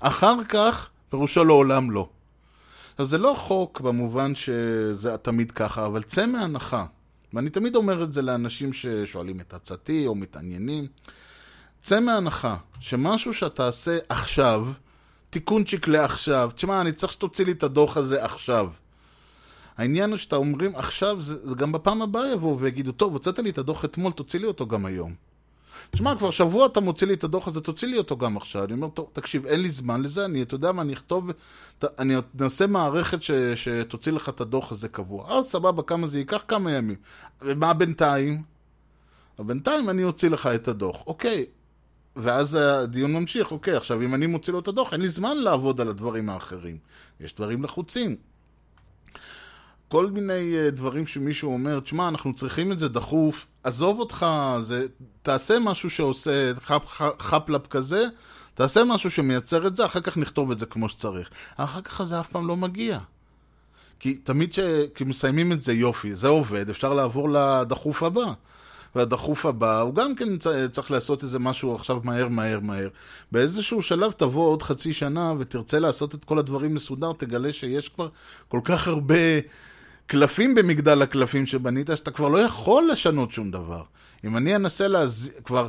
אחר כך פירושו לעולם לא. עכשיו, זה לא חוק במובן שזה תמיד ככה, אבל צא מהנחה. ואני תמיד אומר את זה לאנשים ששואלים את עצתי או מתעניינים. צא מהנחה שמשהו שאתה עושה עכשיו, תיקונצ'יק לעכשיו, תשמע, אני צריך שתוציא לי את הדוח הזה עכשיו. העניין הוא שאתה אומרים עכשיו, זה, זה גם בפעם הבאה יבואו ויגידו, טוב, הוצאת לי את הדוח אתמול, תוציא לי אותו גם היום. תשמע, כבר שבוע אתה מוציא לי את הדוח הזה, תוציא לי אותו גם עכשיו. אני אומר, טוב, תקשיב, אין לי זמן לזה, אני, אתה יודע מה, אני אכתוב, ת- אני נעשה מערכת ש, שתוציא לך את הדוח הזה קבוע. אה, סבבה, כמה זה ייקח? כמה ימים. ומה בינתיים? בינתיים אני אוציא לך את הדוח. אוקיי. ואז הדיון ממשיך, אוקיי, עכשיו אם אני מוציא לו את הדוח, אין לי זמן לעבוד על הדברים האחרים. יש דברים לחוצים. כל מיני אה, דברים שמישהו אומר, תשמע, אנחנו צריכים את זה דחוף, עזוב אותך, זה, תעשה משהו שעושה חפ, חפ, חפלפ כזה, תעשה משהו שמייצר את זה, אחר כך נכתוב את זה כמו שצריך. אחר כך זה אף פעם לא מגיע. כי תמיד כשמסיימים את זה, יופי, זה עובד, אפשר לעבור לדחוף הבא. והדחוף הבא, הוא גם כן צריך לעשות איזה משהו עכשיו מהר, מהר, מהר. באיזשהו שלב תבוא עוד חצי שנה ותרצה לעשות את כל הדברים מסודר, תגלה שיש כבר כל כך הרבה קלפים במגדל הקלפים שבנית, שאתה כבר לא יכול לשנות שום דבר. אם אני אנסה להז... כבר...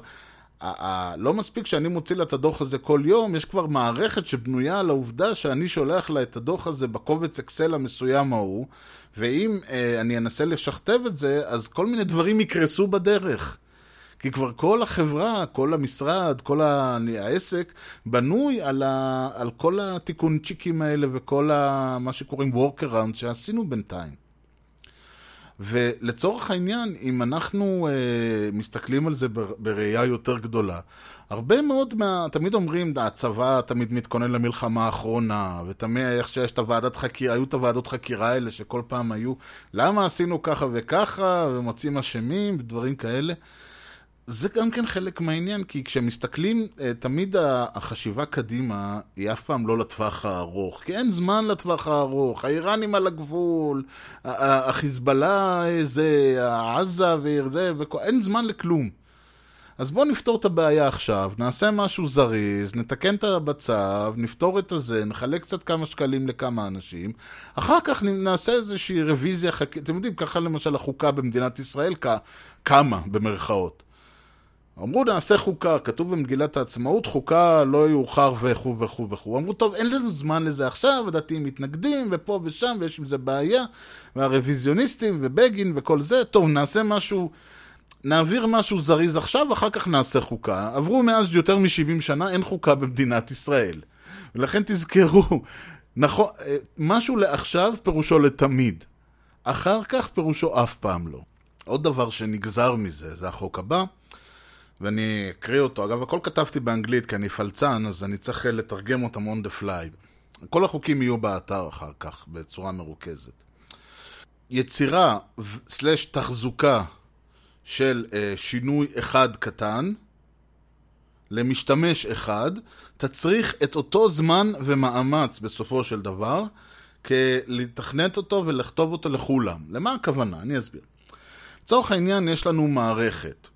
לא מספיק שאני מוציא לה את הדוח הזה כל יום, יש כבר מערכת שבנויה על העובדה שאני שולח לה את הדוח הזה בקובץ אקסל המסוים ההוא, ואם אה, אני אנסה לשכתב את זה, אז כל מיני דברים יקרסו בדרך. כי כבר כל החברה, כל המשרד, כל העסק, בנוי על, ה, על כל התיקונצ'יקים האלה וכל ה, מה שקוראים workaround שעשינו בינתיים. ולצורך העניין, אם אנחנו אה, מסתכלים על זה בר- בראייה יותר גדולה, הרבה מאוד מה... תמיד אומרים, הצבא תמיד מתכונן למלחמה האחרונה, ותמיד איך שיש את הוועדת חקירה, היו את הוועדות חקירה האלה שכל פעם היו, למה עשינו ככה וככה, ומוצאים אשמים, ודברים כאלה. זה גם כן חלק מהעניין, כי כשמסתכלים, אה, תמיד החשיבה קדימה היא אף פעם לא לטווח הארוך, כי אין זמן לטווח הארוך, האיראנים על הגבול, החיזבאללה אה, זה, עזה וזה, וכל- אין זמן לכלום. אז בואו נפתור את הבעיה עכשיו, נעשה משהו זריז, נתקן את המצב, נפתור את הזה, נחלק קצת כמה שקלים לכמה אנשים, אחר כך נעשה איזושהי רוויזיה חקית, אתם יודעים, ככה למשל החוקה במדינת ישראל קמה, במרכאות. אמרו נעשה חוקה, כתוב במגילת העצמאות, חוקה לא יאוחר וכו' וכו' וכו'. אמרו, טוב, אין לנו זמן לזה עכשיו, הדתיים מתנגדים, ופה ושם, ויש עם זה בעיה, והרוויזיוניסטים, ובגין, וכל זה, טוב, נעשה משהו, נעביר משהו זריז עכשיו, אחר כך נעשה חוקה. עברו מאז יותר מ-70 שנה, אין חוקה במדינת ישראל. ולכן תזכרו, נכון, משהו לעכשיו פירושו לתמיד. אחר כך פירושו אף פעם לא. עוד דבר שנגזר מזה, זה החוק הבא. ואני אקריא אותו. אגב, הכל כתבתי באנגלית כי אני פלצן, אז אני צריך לתרגם אותם on the fly. כל החוקים יהיו באתר אחר כך, בצורה מרוכזת. יצירה סלש תחזוקה של אה, שינוי אחד קטן למשתמש אחד, תצריך את אותו זמן ומאמץ בסופו של דבר, לתכנת אותו ולכתוב אותו לכולם. למה הכוונה? אני אסביר. לצורך העניין יש לנו מערכת.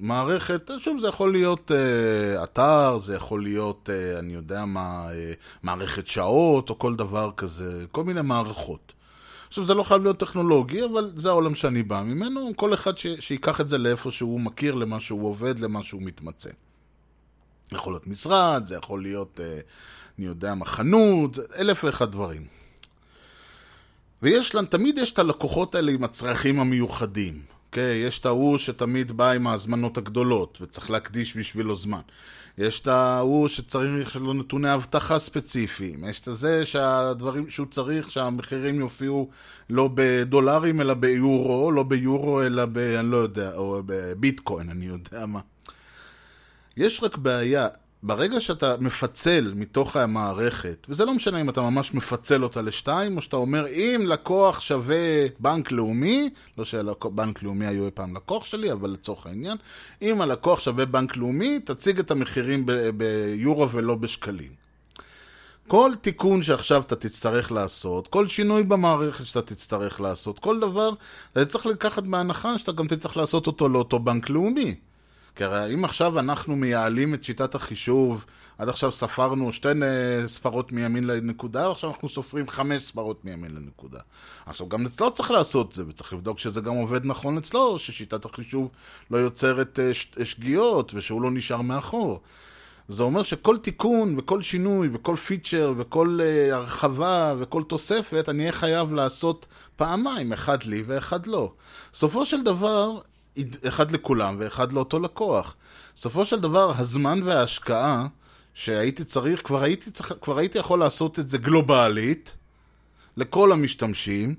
מערכת, שוב, זה יכול להיות אה, אתר, זה יכול להיות, אה, אני יודע מה, אה, מערכת שעות, או כל דבר כזה, כל מיני מערכות. עכשיו, זה לא חייב להיות טכנולוגי, אבל זה העולם שאני בא ממנו, כל אחד ש, שיקח את זה לאיפה שהוא מכיר, למה שהוא עובד, למה שהוא מתמצא. זה יכול להיות משרד, זה יכול להיות, אה, אני יודע מה, חנות, אלף ואחד דברים. ויש להם, תמיד יש את הלקוחות האלה עם הצרכים המיוחדים. אוקיי? יש את ההוא שתמיד בא עם ההזמנות הגדולות, וצריך להקדיש בשבילו זמן. יש את ההוא שצריך, לו נתוני אבטחה ספציפיים. יש את זה שהדברים שהוא צריך, שהמחירים יופיעו לא בדולרים אלא ביורו, לא ביורו אלא ב... אני לא יודע, או בביטקוין, אני יודע מה. יש רק בעיה, ברגע שאתה מפצל מתוך המערכת, וזה לא משנה אם אתה ממש מפצל אותה לשתיים, או שאתה אומר, אם לקוח שווה בנק לאומי, לא שבנק לאומי היו אי פעם לקוח שלי, אבל לצורך העניין, אם הלקוח שווה בנק לאומי, תציג את המחירים ביורו ולא בשקלים. כל תיקון שעכשיו אתה תצטרך לעשות, כל שינוי במערכת שאתה תצטרך לעשות, כל דבר, אתה צריך לקחת בהנחה שאתה גם תצטרך לעשות אותו לאותו בנק לאומי. כי הרי אם עכשיו אנחנו מייעלים את שיטת החישוב, עד עכשיו ספרנו שתי אה, ספרות מימין לנקודה, עכשיו אנחנו סופרים חמש ספרות מימין לנקודה. עכשיו, גם אצלו צריך לעשות זה, וצריך לבדוק שזה גם עובד נכון אצלו, ששיטת החישוב לא יוצרת אה, ש- שגיאות, ושהוא לא נשאר מאחור. זה אומר שכל תיקון וכל שינוי וכל פיצ'ר וכל uh, הרחבה וכל תוספת אני אהיה חייב לעשות פעמיים, אחד לי ואחד לא. סופו של דבר, אחד לכולם ואחד לאותו לקוח. סופו של דבר, הזמן וההשקעה שהייתי צריך, כבר הייתי, צריך, כבר הייתי יכול לעשות את זה גלובלית לכל המשתמשים.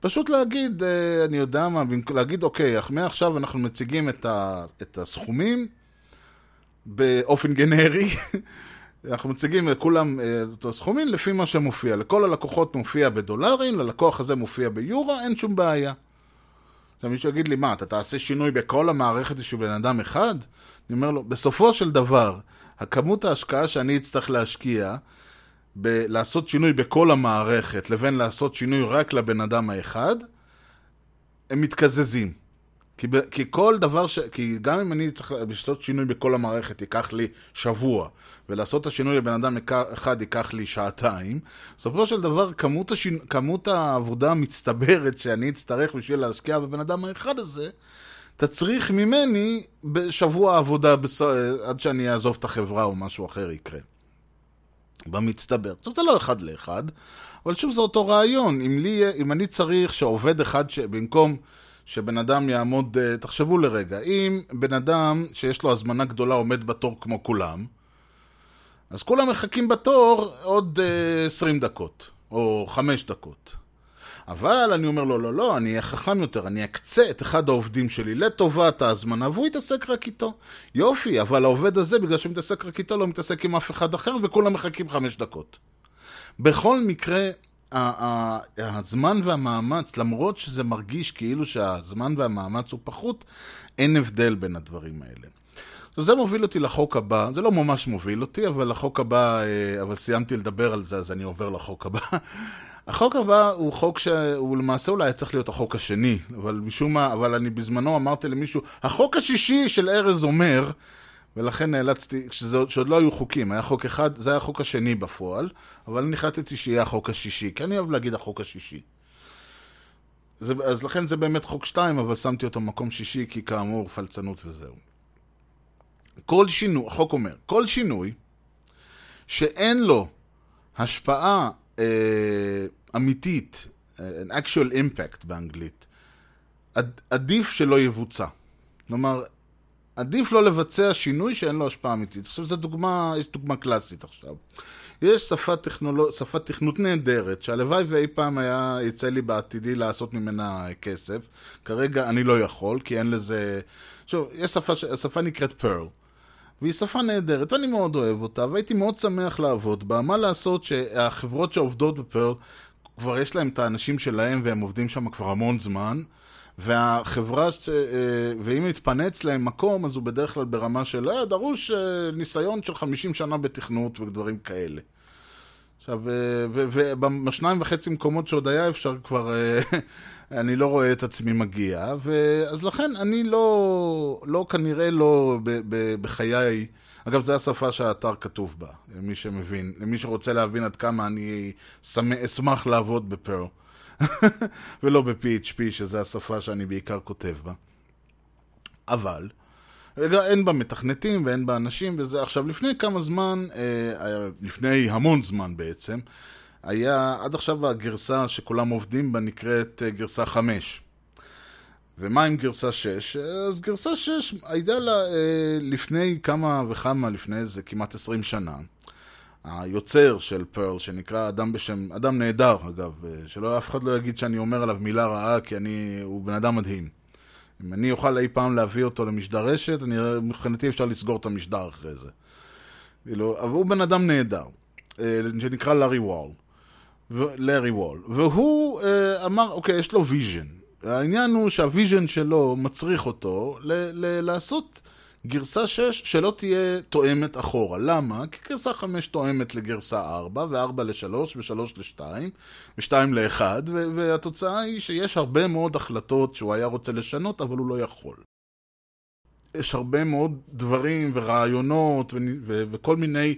פשוט להגיד, uh, אני יודע מה, להגיד, אוקיי, מעכשיו אנחנו מציגים את, ה, את הסכומים באופן גנרי. אנחנו מציגים לכולם את הסכומים לפי מה שמופיע. לכל הלקוחות מופיע בדולרים, ללקוח הזה מופיע ביורו, אין שום בעיה. עכשיו מישהו יגיד לי, מה, אתה תעשה שינוי בכל המערכת בשביל בן אדם אחד? אני אומר לו, בסופו של דבר, הכמות ההשקעה שאני אצטרך להשקיע בלעשות שינוי בכל המערכת לבין לעשות שינוי רק לבן אדם האחד, הם מתקזזים. כי, ב, כי כל דבר ש... כי גם אם אני צריך לעשות שינוי בכל המערכת ייקח לי שבוע, ולעשות את השינוי לבן אדם אחד ייקח לי שעתיים, בסופו של דבר כמות, השינ... כמות העבודה המצטברת שאני אצטרך בשביל להשקיע בבן אדם האחד הזה, תצריך ממני בשבוע עבודה בס... עד שאני אעזוב את החברה או משהו אחר יקרה. במצטבר. עכשיו זה לא אחד לאחד, אבל שוב זה אותו רעיון. אם, לי, אם אני צריך שעובד אחד שבמקום... שבן אדם יעמוד, תחשבו לרגע, אם בן אדם שיש לו הזמנה גדולה עומד בתור כמו כולם, אז כולם מחכים בתור עוד 20 דקות, או 5 דקות. אבל אני אומר לו, לא, לא, אני אהיה חכם יותר, אני אקצה את אחד העובדים שלי לטובת ההזמנה, והוא יתעסק רק איתו. יופי, אבל העובד הזה, בגלל שהוא מתעסק רק איתו, לא מתעסק עם אף אחד אחר, וכולם מחכים 5 דקות. בכל מקרה, הזמן והמאמץ, למרות שזה מרגיש כאילו שהזמן והמאמץ הוא פחות, אין הבדל בין הדברים האלה. עכשיו זה מוביל אותי לחוק הבא, זה לא ממש מוביל אותי, אבל לחוק הבא, אבל סיימתי לדבר על זה, אז אני עובר לחוק הבא. החוק הבא הוא חוק שהוא למעשה אולי צריך להיות החוק השני, אבל משום מה, אבל אני בזמנו אמרתי למישהו, החוק השישי של ארז אומר, ולכן נאלצתי, שזה, שעוד לא היו חוקים, היה חוק אחד, זה היה החוק השני בפועל, אבל אני החלטתי שיהיה החוק השישי, כי אני אוהב להגיד החוק השישי. זה, אז לכן זה באמת חוק שתיים, אבל שמתי אותו במקום שישי, כי כאמור, פלצנות וזהו. כל שינוי, החוק אומר, כל שינוי שאין לו השפעה אה, אמיתית, an actual impact באנגלית, עד, עדיף שלא יבוצע. כלומר, עדיף לא לבצע שינוי שאין לו השפעה אמיתית. עכשיו, זו דוגמה, יש דוגמה קלאסית עכשיו. יש שפת, טכנולוג... שפת תכנות נהדרת, שהלוואי ואי פעם היה, יצא לי בעתידי לעשות ממנה כסף. כרגע אני לא יכול, כי אין לזה... שוב, יש שפה, השפה נקראת פרל. והיא שפה נהדרת, ואני מאוד אוהב אותה, והייתי מאוד שמח לעבוד בה. מה לעשות שהחברות שעובדות בפרל, כבר יש להם את האנשים שלהם, והם עובדים שם כבר המון זמן. והחברה, ש... ואם יתפנה אצלהם מקום, אז הוא בדרך כלל ברמה של, אה, דרוש ניסיון של 50 שנה בתכנות ודברים כאלה. עכשיו, ובשניים וחצי מקומות שעוד היה אפשר כבר, אני לא רואה את עצמי מגיע, אז לכן אני לא, לא כנראה לא ב, ב, בחיי, אגב, זו השפה שהאתר כתוב בה, למי שמבין, למי שרוצה להבין עד כמה אני אשמח לעבוד בפרל. ולא ב-PHP, שזו השפה שאני בעיקר כותב בה. אבל, אין בה מתכנתים ואין בה אנשים וזה. עכשיו, לפני כמה זמן, אה, לפני המון זמן בעצם, היה, עד עכשיו הגרסה שכולם עובדים בה נקראת אה, גרסה 5. ומה עם גרסה 6? אז גרסה 6 הייתה לה אה, לפני כמה וכמה, לפני איזה כמעט 20 שנה. היוצר של פרל, שנקרא אדם בשם, אדם נהדר אגב, שלא אף אחד לא יגיד שאני אומר עליו מילה רעה, כי אני, הוא בן אדם מדהים. אם אני אוכל אי פעם להביא אותו למשדר רשת, אני, מבחינתי אפשר לסגור את המשדר אחרי זה. כאילו, אבל הוא בן אדם נהדר, שנקרא לארי וול. לארי וול. והוא אמר, אוקיי, יש לו vision. העניין הוא שה vision שלו מצריך אותו ל- ל- לעשות... גרסה 6 שלא תהיה תואמת אחורה. למה? כי גרסה 5 תואמת לגרסה 4, ו-4 ל-3, ו-3 ל-2, ו-2 ל-1, והתוצאה היא שיש הרבה מאוד החלטות שהוא היה רוצה לשנות, אבל הוא לא יכול. יש הרבה מאוד דברים ורעיונות ו- ו- וכל מיני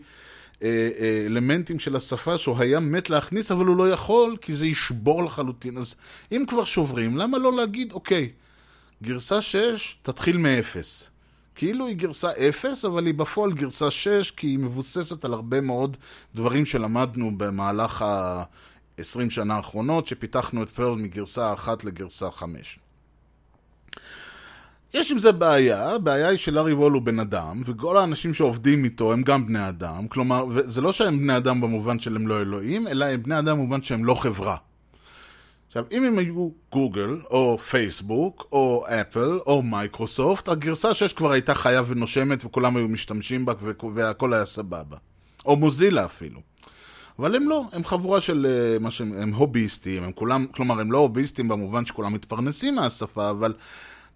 אה, אה, אלמנטים של השפה שהוא היה מת להכניס, אבל הוא לא יכול, כי זה ישבור לחלוטין. אז אם כבר שוברים, למה לא להגיד, אוקיי, גרסה 6 תתחיל מאפס. כאילו היא גרסה 0, אבל היא בפועל גרסה 6, כי היא מבוססת על הרבה מאוד דברים שלמדנו במהלך ה-20 שנה האחרונות, שפיתחנו את פרל מגרסה 1 לגרסה 5. יש עם זה בעיה, הבעיה היא שלארי וול הוא בן אדם, וכל האנשים שעובדים איתו הם גם בני אדם, כלומר, זה לא שהם בני אדם במובן של הם לא אלוהים, אלא הם בני אדם במובן שהם לא חברה. עכשיו, אם הם היו גוגל, או פייסבוק, או אפל, או מייקרוסופט, הגרסה 6 כבר הייתה חיה ונושמת וכולם היו משתמשים בה והכל היה סבבה. או מוזילה אפילו. אבל הם לא, הם חבורה של אה, מה שהם, הם הוביסטים, הם כולם, כלומר הם לא הוביסטים במובן שכולם מתפרנסים מהשפה, אבל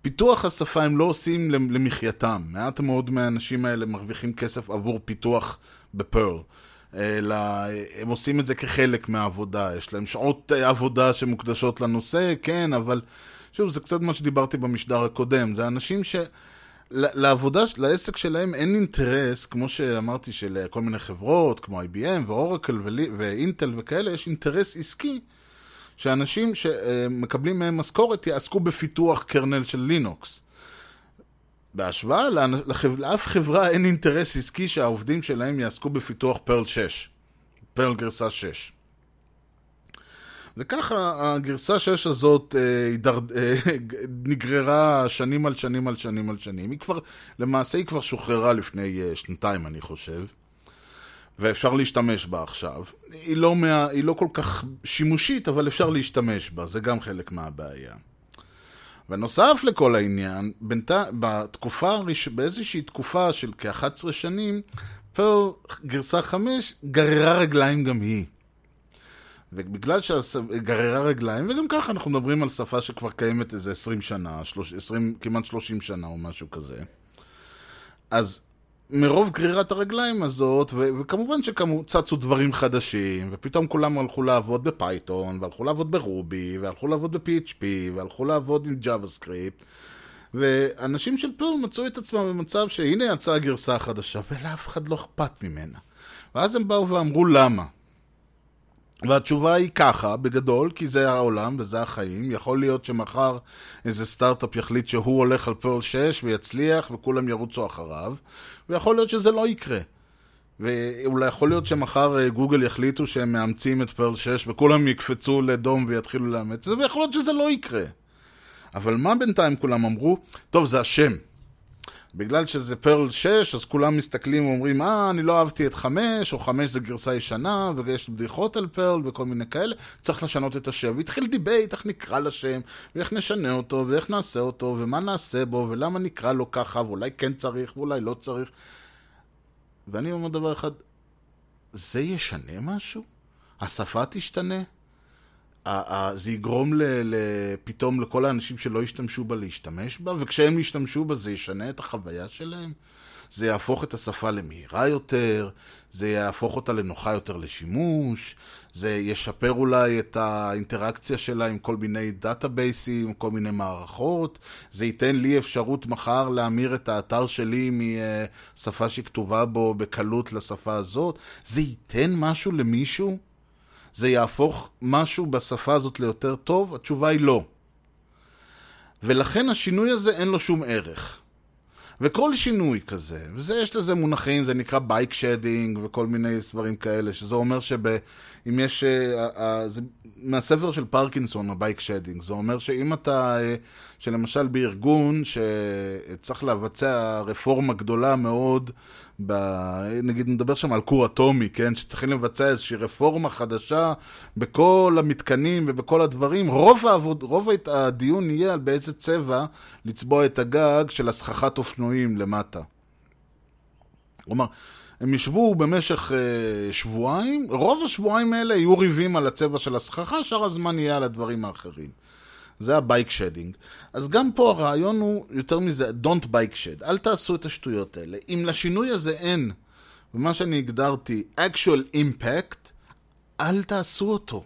פיתוח השפה הם לא עושים למחייתם. מעט מאוד מהאנשים האלה מרוויחים כסף עבור פיתוח בפרל. אלא הם עושים את זה כחלק מהעבודה, יש להם שעות עבודה שמוקדשות לנושא, כן, אבל שוב, זה קצת מה שדיברתי במשדר הקודם, זה אנשים ש... לעבודה, לעסק שלהם אין אינטרס, כמו שאמרתי, של כל מיני חברות, כמו IBM ואורקל ואינטל וכאלה, יש אינטרס עסקי שאנשים שמקבלים מהם משכורת יעסקו בפיתוח קרנל של לינוקס. בהשוואה לאף חברה אין אינטרס עסקי שהעובדים שלהם יעסקו בפיתוח פרל 6, פרל גרסה 6. וככה הגרסה 6 הזאת אה, הידרד, אה, נגררה שנים על שנים על שנים על שנים. היא כבר, למעשה היא כבר שוחררה לפני אה, שנתיים אני חושב, ואפשר להשתמש בה עכשיו. היא לא, מה, היא לא כל כך שימושית, אבל אפשר להשתמש בה, זה גם חלק מהבעיה. ונוסף לכל העניין, בנת... בתקופה, באיזושהי תקופה של כ-11 שנים, פרל גרסה 5 גררה רגליים גם היא. ובגלל שגררה רגליים, וגם ככה אנחנו מדברים על שפה שכבר קיימת איזה 20 שנה, 30, 20, כמעט 30 שנה או משהו כזה. אז מרוב גרירת הרגליים הזאת, ו- וכמובן שצצו דברים חדשים, ופתאום כולם הלכו לעבוד בפייתון, והלכו לעבוד ברובי, והלכו לעבוד ב-PHP, והלכו לעבוד עם JavaScript, ואנשים של פרל מצאו את עצמם במצב שהנה יצאה הגרסה החדשה, ולאף אחד לא אכפת ממנה. ואז הם באו ואמרו למה. והתשובה היא ככה, בגדול, כי זה העולם וזה החיים. יכול להיות שמחר איזה סטארט-אפ יחליט שהוא הולך על פרל 6 ויצליח וכולם ירוצו אחריו, ויכול להיות שזה לא יקרה. ואולי יכול להיות שמחר אה, גוגל יחליטו שהם מאמצים את פרל 6 וכולם יקפצו לדום ויתחילו לאמץ את זה, ויכול להיות שזה לא יקרה. אבל מה בינתיים כולם אמרו? טוב, זה השם. בגלל שזה פרל 6, אז כולם מסתכלים ואומרים, אה, אני לא אהבתי את 5, או 5 זה גרסה ישנה, ויש בדיחות על פרל וכל מיני כאלה, צריך לשנות את השם. והתחיל debate, איך נקרא לשם, ואיך נשנה אותו, ואיך נעשה אותו, ומה נעשה בו, ולמה נקרא לו ככה, ואולי כן צריך, ואולי לא צריך. ואני אומר דבר אחד, זה ישנה משהו? השפה תשתנה? זה יגרום פתאום לכל האנשים שלא ישתמשו בה להשתמש בה, וכשהם ישתמשו בה זה ישנה את החוויה שלהם. זה יהפוך את השפה למהירה יותר, זה יהפוך אותה לנוחה יותר לשימוש, זה ישפר אולי את האינטראקציה שלה עם כל מיני דאטאבייסים, כל מיני מערכות, זה ייתן לי אפשרות מחר להמיר את האתר שלי משפה שכתובה בו בקלות לשפה הזאת, זה ייתן משהו למישהו? זה יהפוך משהו בשפה הזאת ליותר טוב? התשובה היא לא. ולכן השינוי הזה אין לו שום ערך. וכל שינוי כזה, וזה יש לזה מונחים, זה נקרא bike shedding וכל מיני דברים כאלה, שזה אומר שאם יש, uh, uh, זה מהספר של פרקינסון, ה bike shedding, זה אומר שאם אתה, uh, שלמשל בארגון שצריך לבצע רפורמה גדולה מאוד, ב, נגיד נדבר שם על כור אטומי, כן, שצריכים לבצע איזושהי רפורמה חדשה בכל המתקנים ובכל הדברים, רוב, העבוד, רוב הדיון יהיה על באיזה צבע לצבוע את הגג של הסככת אופנועים למטה. כלומר, הם ישבו במשך uh, שבועיים, רוב השבועיים האלה יהיו ריבים על הצבע של הסככה, שאר הזמן יהיה על הדברים האחרים. זה ה bike shedding. אז גם פה הרעיון הוא יותר מזה, Don't bike shed, אל תעשו את השטויות האלה. אם לשינוי הזה אין, ומה שאני הגדרתי, actual impact, אל תעשו אותו.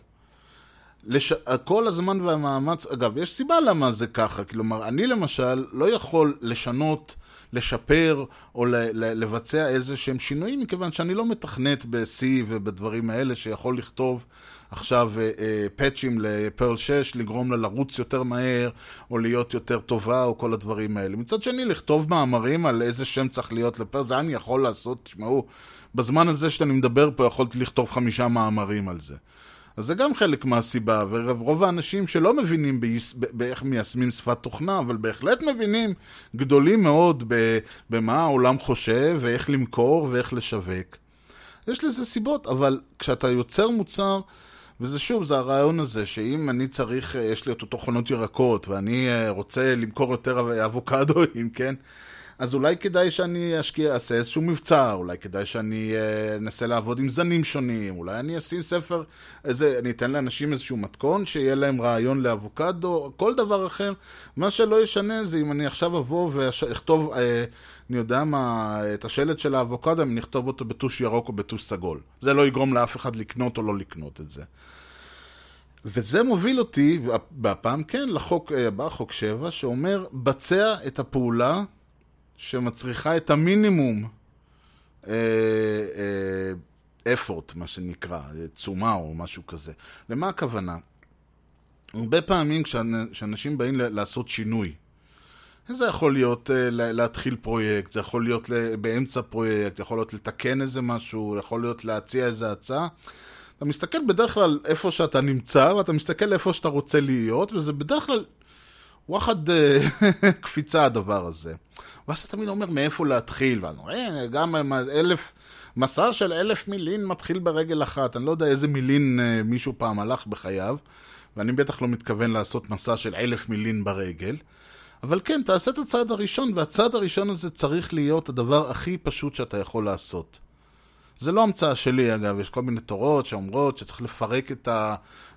לש... כל הזמן והמאמץ, אגב, יש סיבה למה זה ככה, כלומר, אני למשל לא יכול לשנות, לשפר או. לבצע איזה שהם שינויים, מכיוון שאני לא מתכנת ב-C ובדברים האלה שיכול לכתוב עכשיו אה, אה, פאצ'ים לפרל 6, לגרום לה לרוץ יותר מהר, או להיות יותר טובה, או כל הדברים האלה. מצד שני, לכתוב מאמרים על איזה שם צריך להיות לפרל, זה אני יכול לעשות, תשמעו, בזמן הזה שאני מדבר פה יכולתי לכתוב חמישה מאמרים על זה. אז זה גם חלק מהסיבה, ורוב האנשים שלא מבינים ביס, באיך מיישמים שפת תוכנה, אבל בהחלט מבינים גדולים מאוד במה העולם חושב, ואיך למכור ואיך לשווק. יש לזה סיבות, אבל כשאתה יוצר מוצר, וזה שוב, זה הרעיון הזה, שאם אני צריך, יש לי את אותו חונות ירקות, ואני אה, רוצה למכור יותר אבוקדואים, כן? אז אולי כדאי שאני אשקיע, אעשה איזשהו מבצע, אולי כדאי שאני אה, אנסה לעבוד עם זנים שונים, אולי אני אשים ספר, איזה, אני אתן לאנשים איזשהו מתכון, שיהיה להם רעיון לאבוקדו, כל דבר אחר. מה שלא ישנה זה אם אני עכשיו אבוא ואכתוב, אה, אני יודע מה, את השלט של האבוקדו, אם נכתוב אותו בטוש ירוק או בטוש סגול. זה לא יגרום לאף אחד לקנות או לא לקנות את זה. וזה מוביל אותי, בפעם כן, לחוק הבא, אה, חוק 7, שאומר, בצע את הפעולה שמצריכה את המינימום אפורט, אה, מה שנקרא, תשומה או משהו כזה. למה הכוונה? הרבה פעמים כשאנשים באים לעשות שינוי, זה יכול להיות אה, להתחיל פרויקט, זה יכול להיות באמצע פרויקט, יכול להיות לתקן איזה משהו, יכול להיות להציע איזה הצעה. אתה מסתכל בדרך כלל איפה שאתה נמצא, ואתה מסתכל איפה שאתה רוצה להיות, וזה בדרך כלל וואחד אה, קפיצה הדבר הזה. ואז אתה תמיד אומר מאיפה להתחיל, ואז אומרים, גם אלף, מסע של אלף מילין מתחיל ברגל אחת. אני לא יודע איזה מילין אה, מישהו פעם הלך בחייו, ואני בטח לא מתכוון לעשות מסע של אלף מילין ברגל. אבל כן, תעשה את הצעד הראשון, והצעד הראשון הזה צריך להיות הדבר הכי פשוט שאתה יכול לעשות. זה לא המצאה שלי אגב, יש כל מיני תורות שאומרות שצריך לפרק את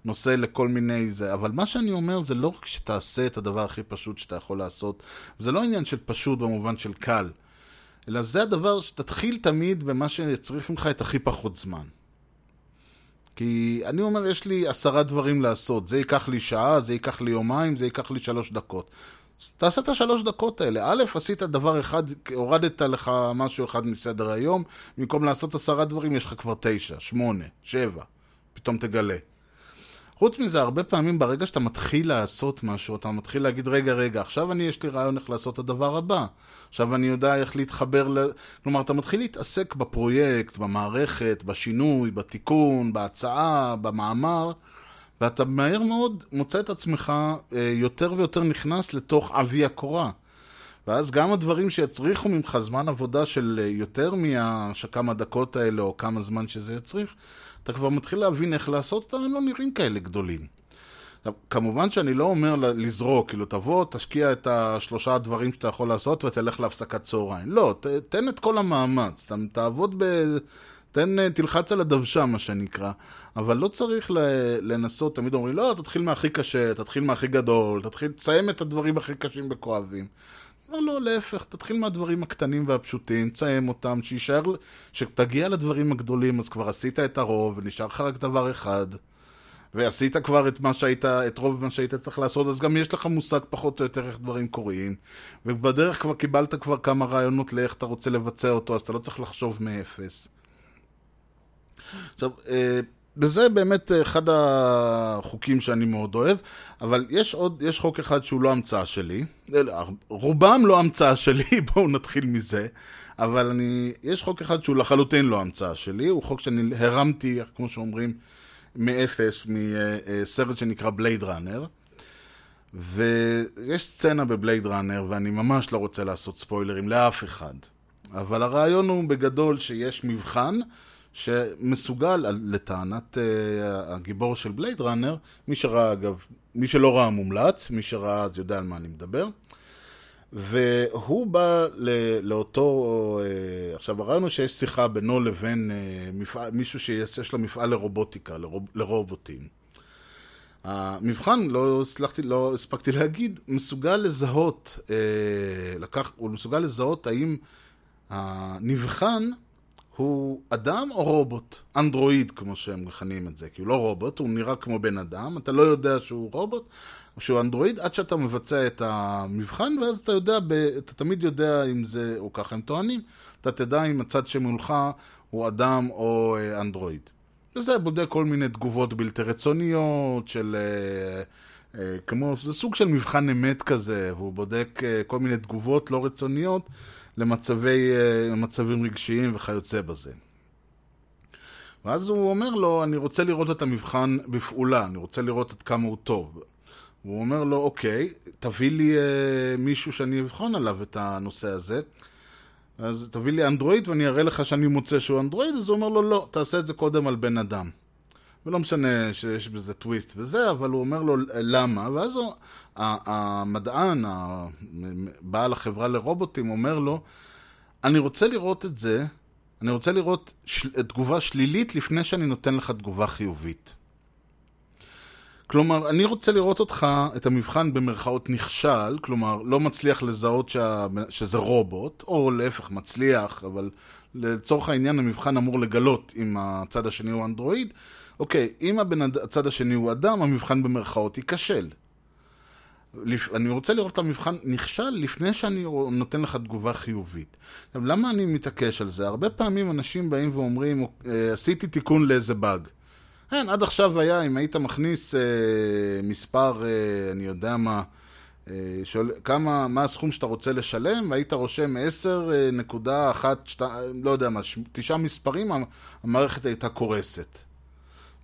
הנושא לכל מיני זה, אבל מה שאני אומר זה לא רק שתעשה את הדבר הכי פשוט שאתה יכול לעשות, זה לא עניין של פשוט במובן של קל, אלא זה הדבר שתתחיל תמיד במה שצריך ממך את הכי פחות זמן. כי אני אומר, יש לי עשרה דברים לעשות, זה ייקח לי שעה, זה ייקח לי יומיים, זה ייקח לי שלוש דקות. תעשה את השלוש דקות האלה. א', עשית דבר אחד, הורדת לך משהו אחד מסדר היום, במקום לעשות עשרה דברים, יש לך כבר תשע, שמונה, שבע, פתאום תגלה. חוץ מזה, הרבה פעמים ברגע שאתה מתחיל לעשות משהו, אתה מתחיל להגיד, רגע, רגע, עכשיו אני, יש לי רעיון איך לעשות את הדבר הבא. עכשיו אני יודע איך להתחבר ל... כלומר, אתה מתחיל להתעסק בפרויקט, במערכת, בשינוי, בתיקון, בהצעה, במאמר. ואתה מהר מאוד מוצא את עצמך אה, יותר ויותר נכנס לתוך עבי הקורה. ואז גם הדברים שיצריכו ממך זמן עבודה של אה, יותר מכמה דקות האלה, או כמה זמן שזה יצריך, אתה כבר מתחיל להבין איך לעשות אותם, הם לא נראים כאלה גדולים. כמובן שאני לא אומר לזרוק, כאילו תבוא, תשקיע את השלושה הדברים שאתה יכול לעשות ותלך להפסקת צהריים. לא, ת, תן את כל המאמץ, ת, תעבוד ב... תן, אה, תלחץ על הדוושה, מה שנקרא. אבל לא צריך לנסות, תמיד אומרים, לא, תתחיל מהכי קשה, תתחיל מהכי גדול, תתחיל, תסיים את הדברים הכי קשים וכואבים. אבל לא, להפך, תתחיל מהדברים הקטנים והפשוטים, תסיים אותם, שישאר, כשתגיע לדברים הגדולים, אז כבר עשית את הרוב, ונשאר לך רק דבר אחד. ועשית כבר את מה שהיית, את רוב מה שהיית צריך לעשות, אז גם יש לך מושג פחות או יותר איך דברים קורים, ובדרך כבר קיבלת כבר כמה רעיונות לאיך אתה רוצה לבצע אותו, אז אתה לא צריך לחשוב מאפס. עכשיו, אה, וזה באמת אחד החוקים שאני מאוד אוהב, אבל יש עוד, יש חוק אחד שהוא לא המצאה שלי, רובם לא המצאה שלי, בואו נתחיל מזה, אבל אני, יש חוק אחד שהוא לחלוטין לא המצאה שלי, הוא חוק שאני הרמתי, כמו שאומרים, מאפס, מסרט שנקרא בלייד ראנר. ויש סצנה בבלייד ראנר, ואני ממש לא רוצה לעשות ספוילרים לאף אחד. אבל הרעיון הוא בגדול שיש מבחן שמסוגל, לטענת uh, הגיבור של בלייד ראנר, מי שראה אגב, מי שלא ראה מומלץ, מי שראה אז יודע על מה אני מדבר. והוא בא ל- לאותו, uh, עכשיו הוא שיש שיחה בינו לבין uh, מפעל, מישהו שיש לו מפעל לרובוטיקה, לרוב, לרובוטים. המבחן, לא הצלחתי, לא הספקתי להגיד, מסוגל לזהות, uh, לקח, הוא מסוגל לזהות האם הנבחן הוא אדם או רובוט? אנדרואיד, כמו שהם מכנים את זה. כי הוא לא רובוט, הוא נראה כמו בן אדם, אתה לא יודע שהוא רובוט, או שהוא אנדרואיד, עד שאתה מבצע את המבחן, ואז אתה יודע. אתה תמיד יודע אם זה, או ככה הם טוענים, אתה תדע אם הצד שמולך הוא אדם או אה, אנדרואיד. וזה בודק כל מיני תגובות בלתי רצוניות של... אה, אה, כמו, זה סוג של מבחן אמת כזה, והוא בודק כל מיני תגובות לא רצוניות למצבי, אה, למצבים רגשיים וכיוצא בזה. ואז הוא אומר לו, אני רוצה לראות את המבחן בפעולה, אני רוצה לראות עד כמה הוא טוב. הוא אומר לו, אוקיי, תביא לי אה, מישהו שאני אבחון עליו את הנושא הזה. אז תביא לי אנדרואיד ואני אראה לך שאני מוצא שהוא אנדרואיד, אז הוא אומר לו, לא, תעשה את זה קודם על בן אדם. ולא משנה שיש בזה טוויסט וזה, אבל הוא אומר לו למה, ואז הוא, המדען, בעל החברה לרובוטים, אומר לו, אני רוצה לראות את זה, אני רוצה לראות של, תגובה שלילית לפני שאני נותן לך תגובה חיובית. כלומר, אני רוצה לראות אותך, את המבחן במרכאות נכשל, כלומר, לא מצליח לזהות שה, שזה רובוט, או להפך, מצליח, אבל לצורך העניין המבחן אמור לגלות אם הצד השני הוא אנדרואיד. אוקיי, אם הבן, הצד השני הוא אדם, המבחן במרכאות ייכשל. אני רוצה לראות את המבחן נכשל לפני שאני נותן לך תגובה חיובית. עכשיו, למה אני מתעקש על זה? הרבה פעמים אנשים באים ואומרים, אה, עשיתי תיקון לאיזה באג. כן, עד עכשיו היה, אם היית מכניס אה, מספר, אה, אני יודע מה, אה, שואל, כמה, מה הסכום שאתה רוצה לשלם, והיית רושם 10.1, אה, לא יודע מה, תשעה מספרים, המערכת הייתה קורסת.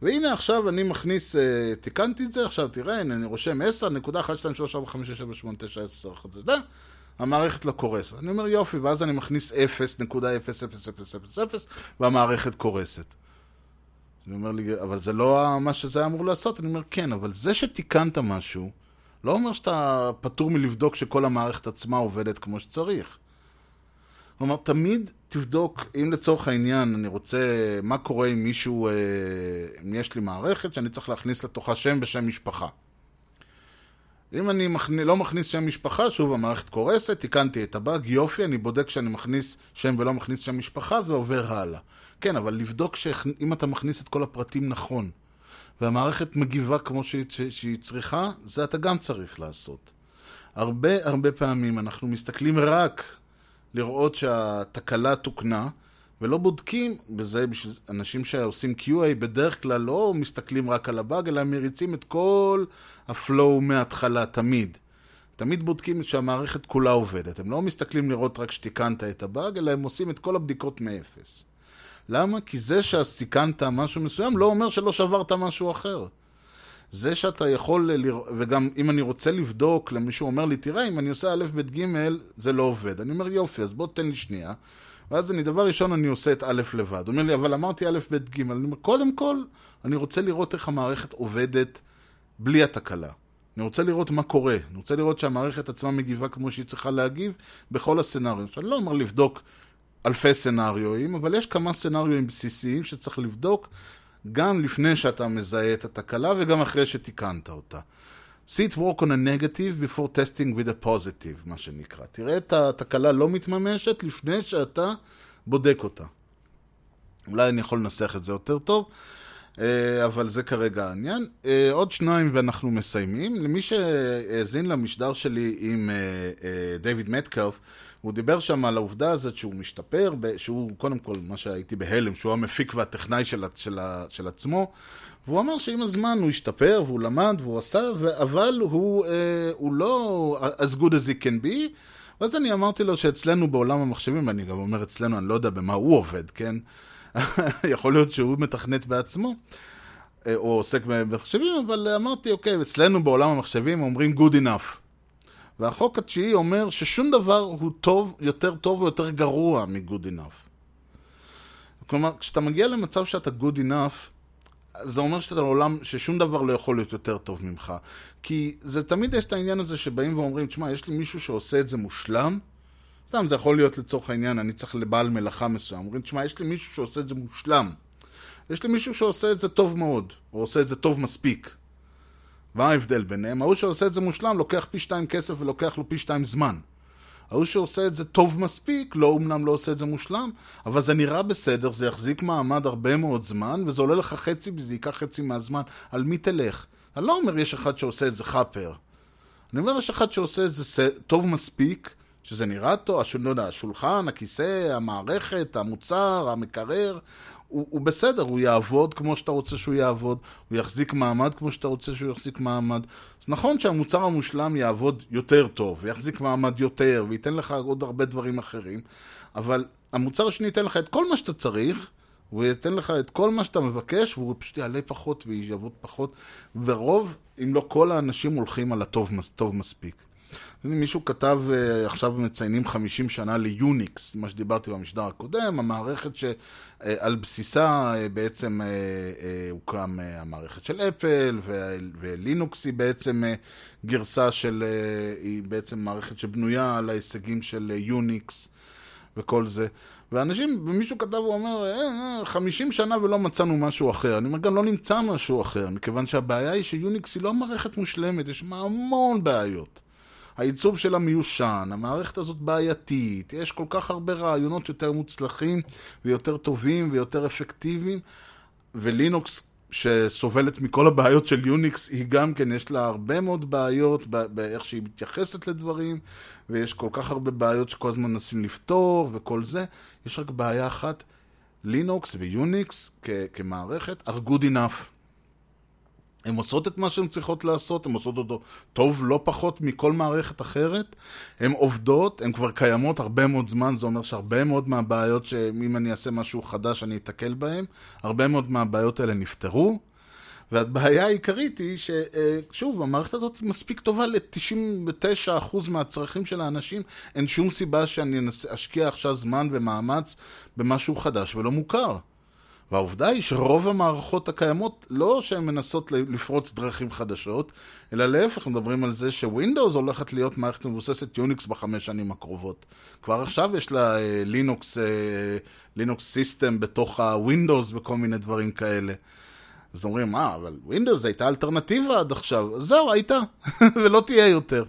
והנה עכשיו אני מכניס, אה, תיקנתי את זה, עכשיו תראה, הנה אני רושם 10.12345678910, המערכת לא קורסת. אני אומר יופי, ואז אני מכניס 0.00000 והמערכת קורסת. אני אומר לי, אבל זה לא מה שזה היה אמור לעשות. אני אומר, כן, אבל זה שתיקנת משהו, לא אומר שאתה פטור מלבדוק שכל המערכת עצמה עובדת כמו שצריך. כלומר, תמיד תבדוק, אם לצורך העניין אני רוצה, מה קורה אם מישהו, אה, אם יש לי מערכת שאני צריך להכניס לתוכה שם בשם משפחה. אם אני מכנ... לא מכניס שם משפחה, שוב המערכת קורסת, תיקנתי את הבאג, יופי, אני בודק שאני מכניס שם ולא מכניס שם משפחה ועובר הלאה. כן, אבל לבדוק שאם אתה מכניס את כל הפרטים נכון, והמערכת מגיבה כמו שהיא, שהיא צריכה, זה אתה גם צריך לעשות. הרבה הרבה פעמים אנחנו מסתכלים רק לראות שהתקלה תוקנה, ולא בודקים, וזה בשביל אנשים שעושים QA בדרך כלל לא מסתכלים רק על הבאג, אלא מריצים את כל ה flow מההתחלה, תמיד. תמיד בודקים שהמערכת כולה עובדת. הם לא מסתכלים לראות רק שתיקנת את הבאג, אלא הם עושים את כל הבדיקות מאפס. למה? כי זה שתיקנת משהו מסוים לא אומר שלא שברת משהו אחר. זה שאתה יכול, לרא... וגם אם אני רוצה לבדוק, למישהו אומר לי, תראה, אם אני עושה א', ב', ג', זה לא עובד. אני אומר, יופי, אז בוא תן לי שנייה. ואז אני, דבר ראשון, אני עושה את א' לבד. הוא אומר לי, אבל אמרתי א', ב', ג'. אני אומר, קודם כל, אני רוצה לראות איך המערכת עובדת בלי התקלה. אני רוצה לראות מה קורה. אני רוצה לראות שהמערכת עצמה מגיבה כמו שהיא צריכה להגיב בכל הסצנריונים. אני לא אומר לבדוק אלפי סצנריואים, אבל יש כמה סצנריואים בסיסיים שצריך לבדוק גם לפני שאתה מזהה את התקלה וגם אחרי שתיקנת אותה. See it work on a negative before testing with a positive, מה שנקרא. תראה את התקלה לא מתממשת לפני שאתה בודק אותה. אולי אני יכול לנסח את זה יותר טוב, אבל זה כרגע העניין. אה, עוד שניים ואנחנו מסיימים. למי שהאזין למשדר שלי עם אה, דיוויד מטקאוף, הוא דיבר שם על העובדה הזאת שהוא משתפר, שהוא קודם כל, מה שהייתי בהלם, שהוא המפיק והטכנאי של, של, של עצמו, והוא אמר שעם הזמן הוא השתפר והוא למד והוא עשה, אבל הוא, אה, הוא לא as good as he can be. ואז אני אמרתי לו שאצלנו בעולם המחשבים, ואני גם אומר אצלנו, אני לא יודע במה הוא עובד, כן? יכול להיות שהוא מתכנת בעצמו, אה, או עוסק במחשבים, אבל אמרתי, אוקיי, אצלנו בעולם המחשבים אומרים good enough. והחוק התשיעי אומר ששום דבר הוא טוב, יותר טוב או יותר גרוע מ-good enough. כלומר, כשאתה מגיע למצב שאתה good enough, זה אומר שאתה לעולם, ששום דבר לא יכול להיות יותר טוב ממך. כי זה תמיד יש את העניין הזה שבאים ואומרים, תשמע, יש לי מישהו שעושה את זה מושלם, סתם, זה יכול להיות לצורך העניין, אני צריך לבעל מלאכה מסוים. אומרים, תשמע, יש לי מישהו שעושה את זה מושלם. יש לי מישהו שעושה את זה טוב מאוד, או עושה את זה טוב מספיק. מה ההבדל ביניהם? ההוא שעושה את זה מושלם לוקח פי שתיים כסף ולוקח לו פי שתיים זמן. ההוא שעושה את זה טוב מספיק, לא אמנם לא עושה את זה מושלם, אבל זה נראה בסדר, זה יחזיק מעמד הרבה מאוד זמן, וזה עולה לך חצי, וזה ייקח חצי מהזמן. על מי תלך? אני לא אומר יש אחד שעושה את זה חאפר. אני אומר יש אחד שעושה את זה טוב מספיק, שזה נראה טוב, הש... לא יודע, השולחן, הכיסא, המערכת, המוצר, המקרר, הוא, הוא בסדר, הוא יעבוד כמו שאתה רוצה שהוא יעבוד, הוא יחזיק מעמד כמו שאתה רוצה שהוא יחזיק מעמד. אז נכון שהמוצר המושלם יעבוד יותר טוב, ויחזיק מעמד יותר, וייתן לך עוד הרבה דברים אחרים, אבל המוצר השני ייתן לך את כל מה שאתה צריך, הוא ייתן לך את כל מה שאתה מבקש, והוא פשוט יעלה פחות ויעבוד פחות, ורוב, אם לא כל האנשים הולכים על הטוב מס- טוב מספיק. מישהו כתב, אה, עכשיו מציינים 50 שנה ליוניקס, מה שדיברתי במשדר הקודם, המערכת שעל בסיסה אה, בעצם אה, אה, הוקם המערכת של אפל, ולינוקס היא בעצם גרסה של, היא בעצם מערכת שבנויה על ההישגים של יוניקס. וכל זה. ואנשים, ומישהו כתב, הוא אומר, אה, אה, 50 שנה ולא מצאנו משהו אחר. אני אומר, גם לא נמצא משהו אחר, מכיוון שהבעיה היא שיוניקס היא לא מערכת מושלמת, יש בה המון בעיות. העיצוב שלה מיושן, המערכת הזאת בעייתית, יש כל כך הרבה רעיונות יותר מוצלחים ויותר טובים ויותר אפקטיביים, ולינוקס שסובלת מכל הבעיות של יוניקס, היא גם כן, יש לה הרבה מאוד בעיות באיך שהיא מתייחסת לדברים, ויש כל כך הרבה בעיות שכל הזמן מנסים לפתור וכל זה. יש רק בעיה אחת, לינוקס ויוניקס כמערכת are good enough. הן עושות את מה שהן צריכות לעשות, הן עושות אותו טוב לא פחות מכל מערכת אחרת. הן עובדות, הן כבר קיימות הרבה מאוד זמן, זה אומר שהרבה מאוד מהבעיות שאם אני אעשה משהו חדש אני אתקל בהן, הרבה מאוד מהבעיות האלה נפתרו. והבעיה העיקרית היא ששוב, המערכת הזאת מספיק טובה ל-99% מהצרכים של האנשים, אין שום סיבה שאני אשקיע עכשיו זמן ומאמץ במשהו חדש ולא מוכר. והעובדה היא שרוב המערכות הקיימות, לא שהן מנסות לפרוץ דרכים חדשות, אלא להפך, מדברים על זה שווינדוס הולכת להיות מערכת מבוססת יוניקס בחמש שנים הקרובות. כבר עכשיו יש לה אה, לינוקס, אה, לינוקס system בתוך ה Windows וכל מיני דברים כאלה. אז אומרים, מה, אבל Windows הייתה אלטרנטיבה עד עכשיו. זהו, הייתה, ולא תהיה יותר.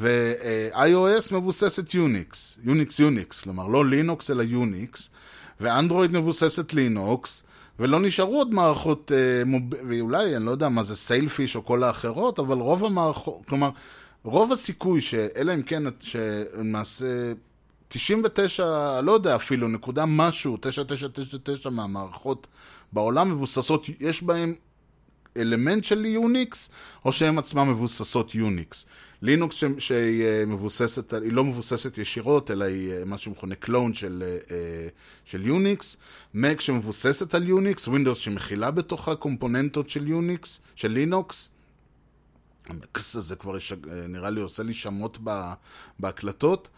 ו-iOS מבוססת יוניקס, יוניקס יוניקס, כלומר לא לינוקס אלא יוניקס, ואנדרואיד מבוססת לינוקס, ולא נשארו עוד מערכות, אה, מוב... ואולי, אני לא יודע מה זה Sailfish או כל האחרות, אבל רוב המערכות, כלומר, רוב הסיכוי שאלא אם כן, שלמעשה 99, לא יודע אפילו, נקודה משהו, 9999 מהמערכות בעולם מבוססות, יש בהן אלמנט של יוניקס, או שהן עצמן מבוססות יוניקס. לינוקס ש- שהיא אה, מבוססת, היא לא מבוססת ישירות, אלא היא אה, מה שמכונה קלון של, אה, של יוניקס. מק שמבוססת על יוניקס, Windows שמכילה בתוכה קומפוננטות של יוניקס, של לינוקס. המיקס הזה כבר יש, אה, נראה לי עושה לי שמות בהקלטות.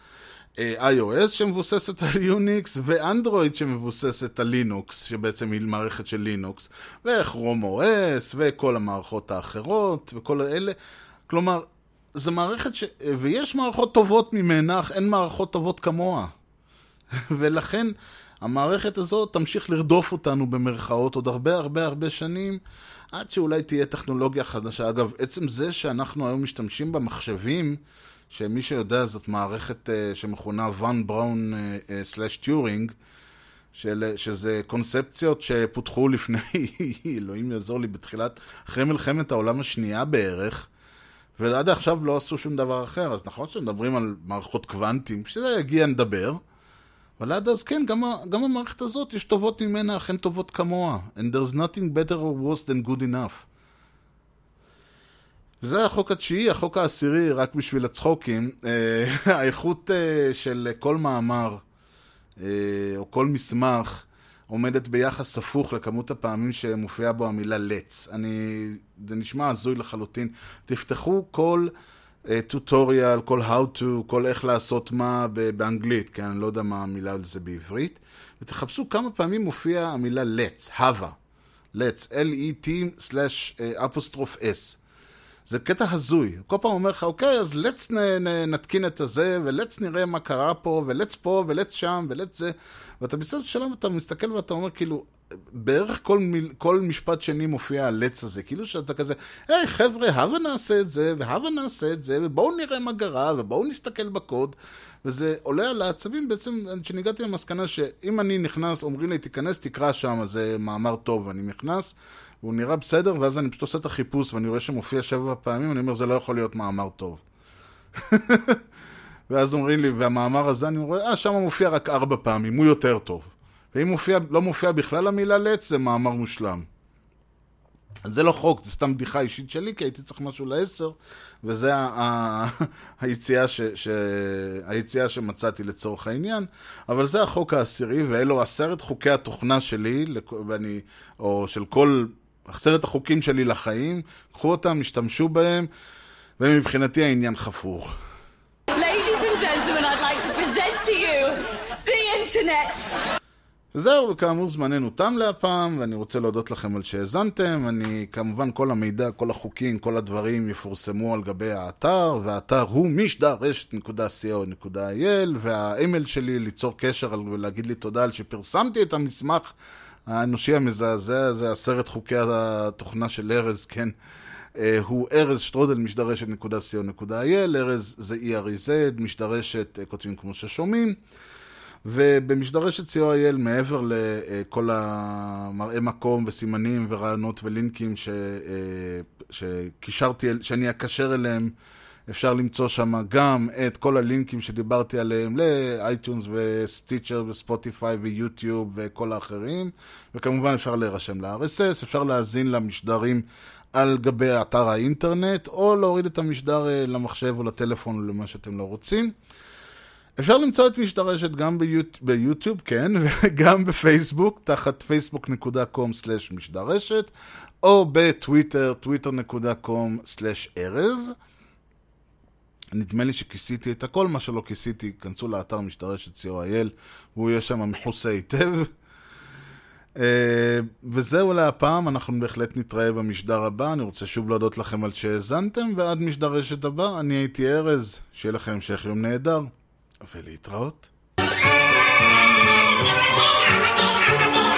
אה, iOS שמבוססת על יוניקס, ואנדרואיד שמבוססת על לינוקס, שבעצם היא מערכת של לינוקס, וכרום OS, וכל המערכות האחרות, וכל האלה. כלומר, זו מערכת ש... ויש מערכות טובות ממנה, אך אין מערכות טובות כמוה. ולכן המערכת הזאת תמשיך לרדוף אותנו במרכאות עוד הרבה הרבה הרבה שנים, עד שאולי תהיה טכנולוגיה חדשה. אגב, עצם זה שאנחנו היום משתמשים במחשבים, שמי שיודע זאת מערכת uh, שמכונה ואן בראון סלאש טיורינג, שזה קונספציות שפותחו לפני, אלוהים יעזור לי, בתחילת, אחרי מלחמת העולם השנייה בערך, ועד עכשיו לא עשו שום דבר אחר, אז נכון שמדברים על מערכות קוונטים, כשזה יגיע נדבר, אבל עד אז כן, גם, גם המערכת הזאת, יש טובות ממנה, אכן טובות כמוה. And there's nothing better or worse than good enough. וזה החוק התשיעי, החוק העשירי, רק בשביל הצחוקים. אה, האיכות אה, של כל מאמר, אה, או כל מסמך, עומדת ביחס הפוך לכמות הפעמים שמופיעה בו המילה let's. אני, זה נשמע הזוי לחלוטין. תפתחו כל טוטוריאל, כל how to, כל איך לעשות מה באנגלית, כי אני לא יודע מה המילה על זה בעברית, ותחפשו כמה פעמים מופיע המילה let's, הווה. let's, L-E-T slash אפוסטרוף S. זה קטע הזוי. כל פעם אומר לך, אוקיי, אז let's נ, נ, נתקין את הזה, ולlet's נראה מה קרה פה, ולlet's פה, ולlet's שם, ולlet's זה. ואתה בסדר שלום, אתה מסתכל ואתה אומר, כאילו, בערך כל, מיל, כל משפט שני מופיע הלץ הזה, כאילו שאתה כזה, היי חבר'ה, הבה נעשה את זה, והבה נעשה את זה, ובואו נראה מה גרה, ובואו נסתכל בקוד, וזה עולה על העצבים בעצם, כשאני הגעתי למסקנה שאם אני נכנס, אומרים לי, תיכנס, תקרא שם, זה מאמר טוב, ואני נכנס, והוא נראה בסדר, ואז אני פשוט עושה את החיפוש, ואני רואה שמופיע שבע פעמים, אני אומר, זה לא יכול להיות מאמר טוב. ואז אומרים לי, והמאמר הזה, אני רואה, אה, שם מופיע רק ארבע פעמים, הוא יותר טוב. ואם מופיע, לא מופיע בכלל המילה לץ, זה מאמר מושלם. אז זה לא חוק, זה סתם בדיחה אישית שלי, כי הייתי צריך משהו לעשר, וזה היציאה, ש, ש, היציאה שמצאתי לצורך העניין, אבל זה החוק העשירי, ואלו עשרת חוקי התוכנה שלי, ואני, או של כל, עשרת החוקים שלי לחיים, קחו אותם, השתמשו בהם, ומבחינתי העניין חפור. Ladies and gentlemen, I'd like to present to you the internet. וזהו, וכאמור זמננו תם להפעם, ואני רוצה להודות לכם על שהאזנתם. אני, כמובן, כל המידע, כל החוקים, כל הדברים יפורסמו על גבי האתר, והאתר הוא משדרשת.co.il, והאימייל שלי ליצור קשר ולהגיד לי תודה על שפרסמתי את המסמך האנושי המזעזע הזה, עשרת חוקי התוכנה של ארז, כן. אה, הוא ארז שטרודל משדרשת.co.il, ארז זה E-R-E-Z, משדרשת אה, כותבים כמו ששומעים. ובמשדרשת co.il, מעבר לכל המראה מקום וסימנים ורעיונות ולינקים ש, אה, שקישרתי, שאני אקשר אליהם, אפשר למצוא שם גם את כל הלינקים שדיברתי עליהם ל iTunes ו Stitcher וספוטיפיי ויוטיוב וכל האחרים, וכמובן אפשר להירשם ל-RSS, אפשר להאזין למשדרים על גבי אתר האינטרנט, או להוריד את המשדר אה, למחשב או לטלפון או למה שאתם לא רוצים. אפשר למצוא את משדרשת גם ביוט... ביוטיוב, כן, וגם בפייסבוק, תחת facebook.com/משדרשת, או בטוויטר, twitter.com/ארז. נדמה לי שכיסיתי את הכל, מה שלא כיסיתי, כנסו לאתר משתרשת co.il, והוא יהיה שם מכוסה היטב. אה, וזהו להפעם, אנחנו בהחלט נתראה במשדר הבא. אני רוצה שוב להודות לכם על שהאזנתם, ועד משדר רשת הבא, אני הייתי ארז. שיהיה לכם המשך יום נהדר, ולהתראות. Thank you.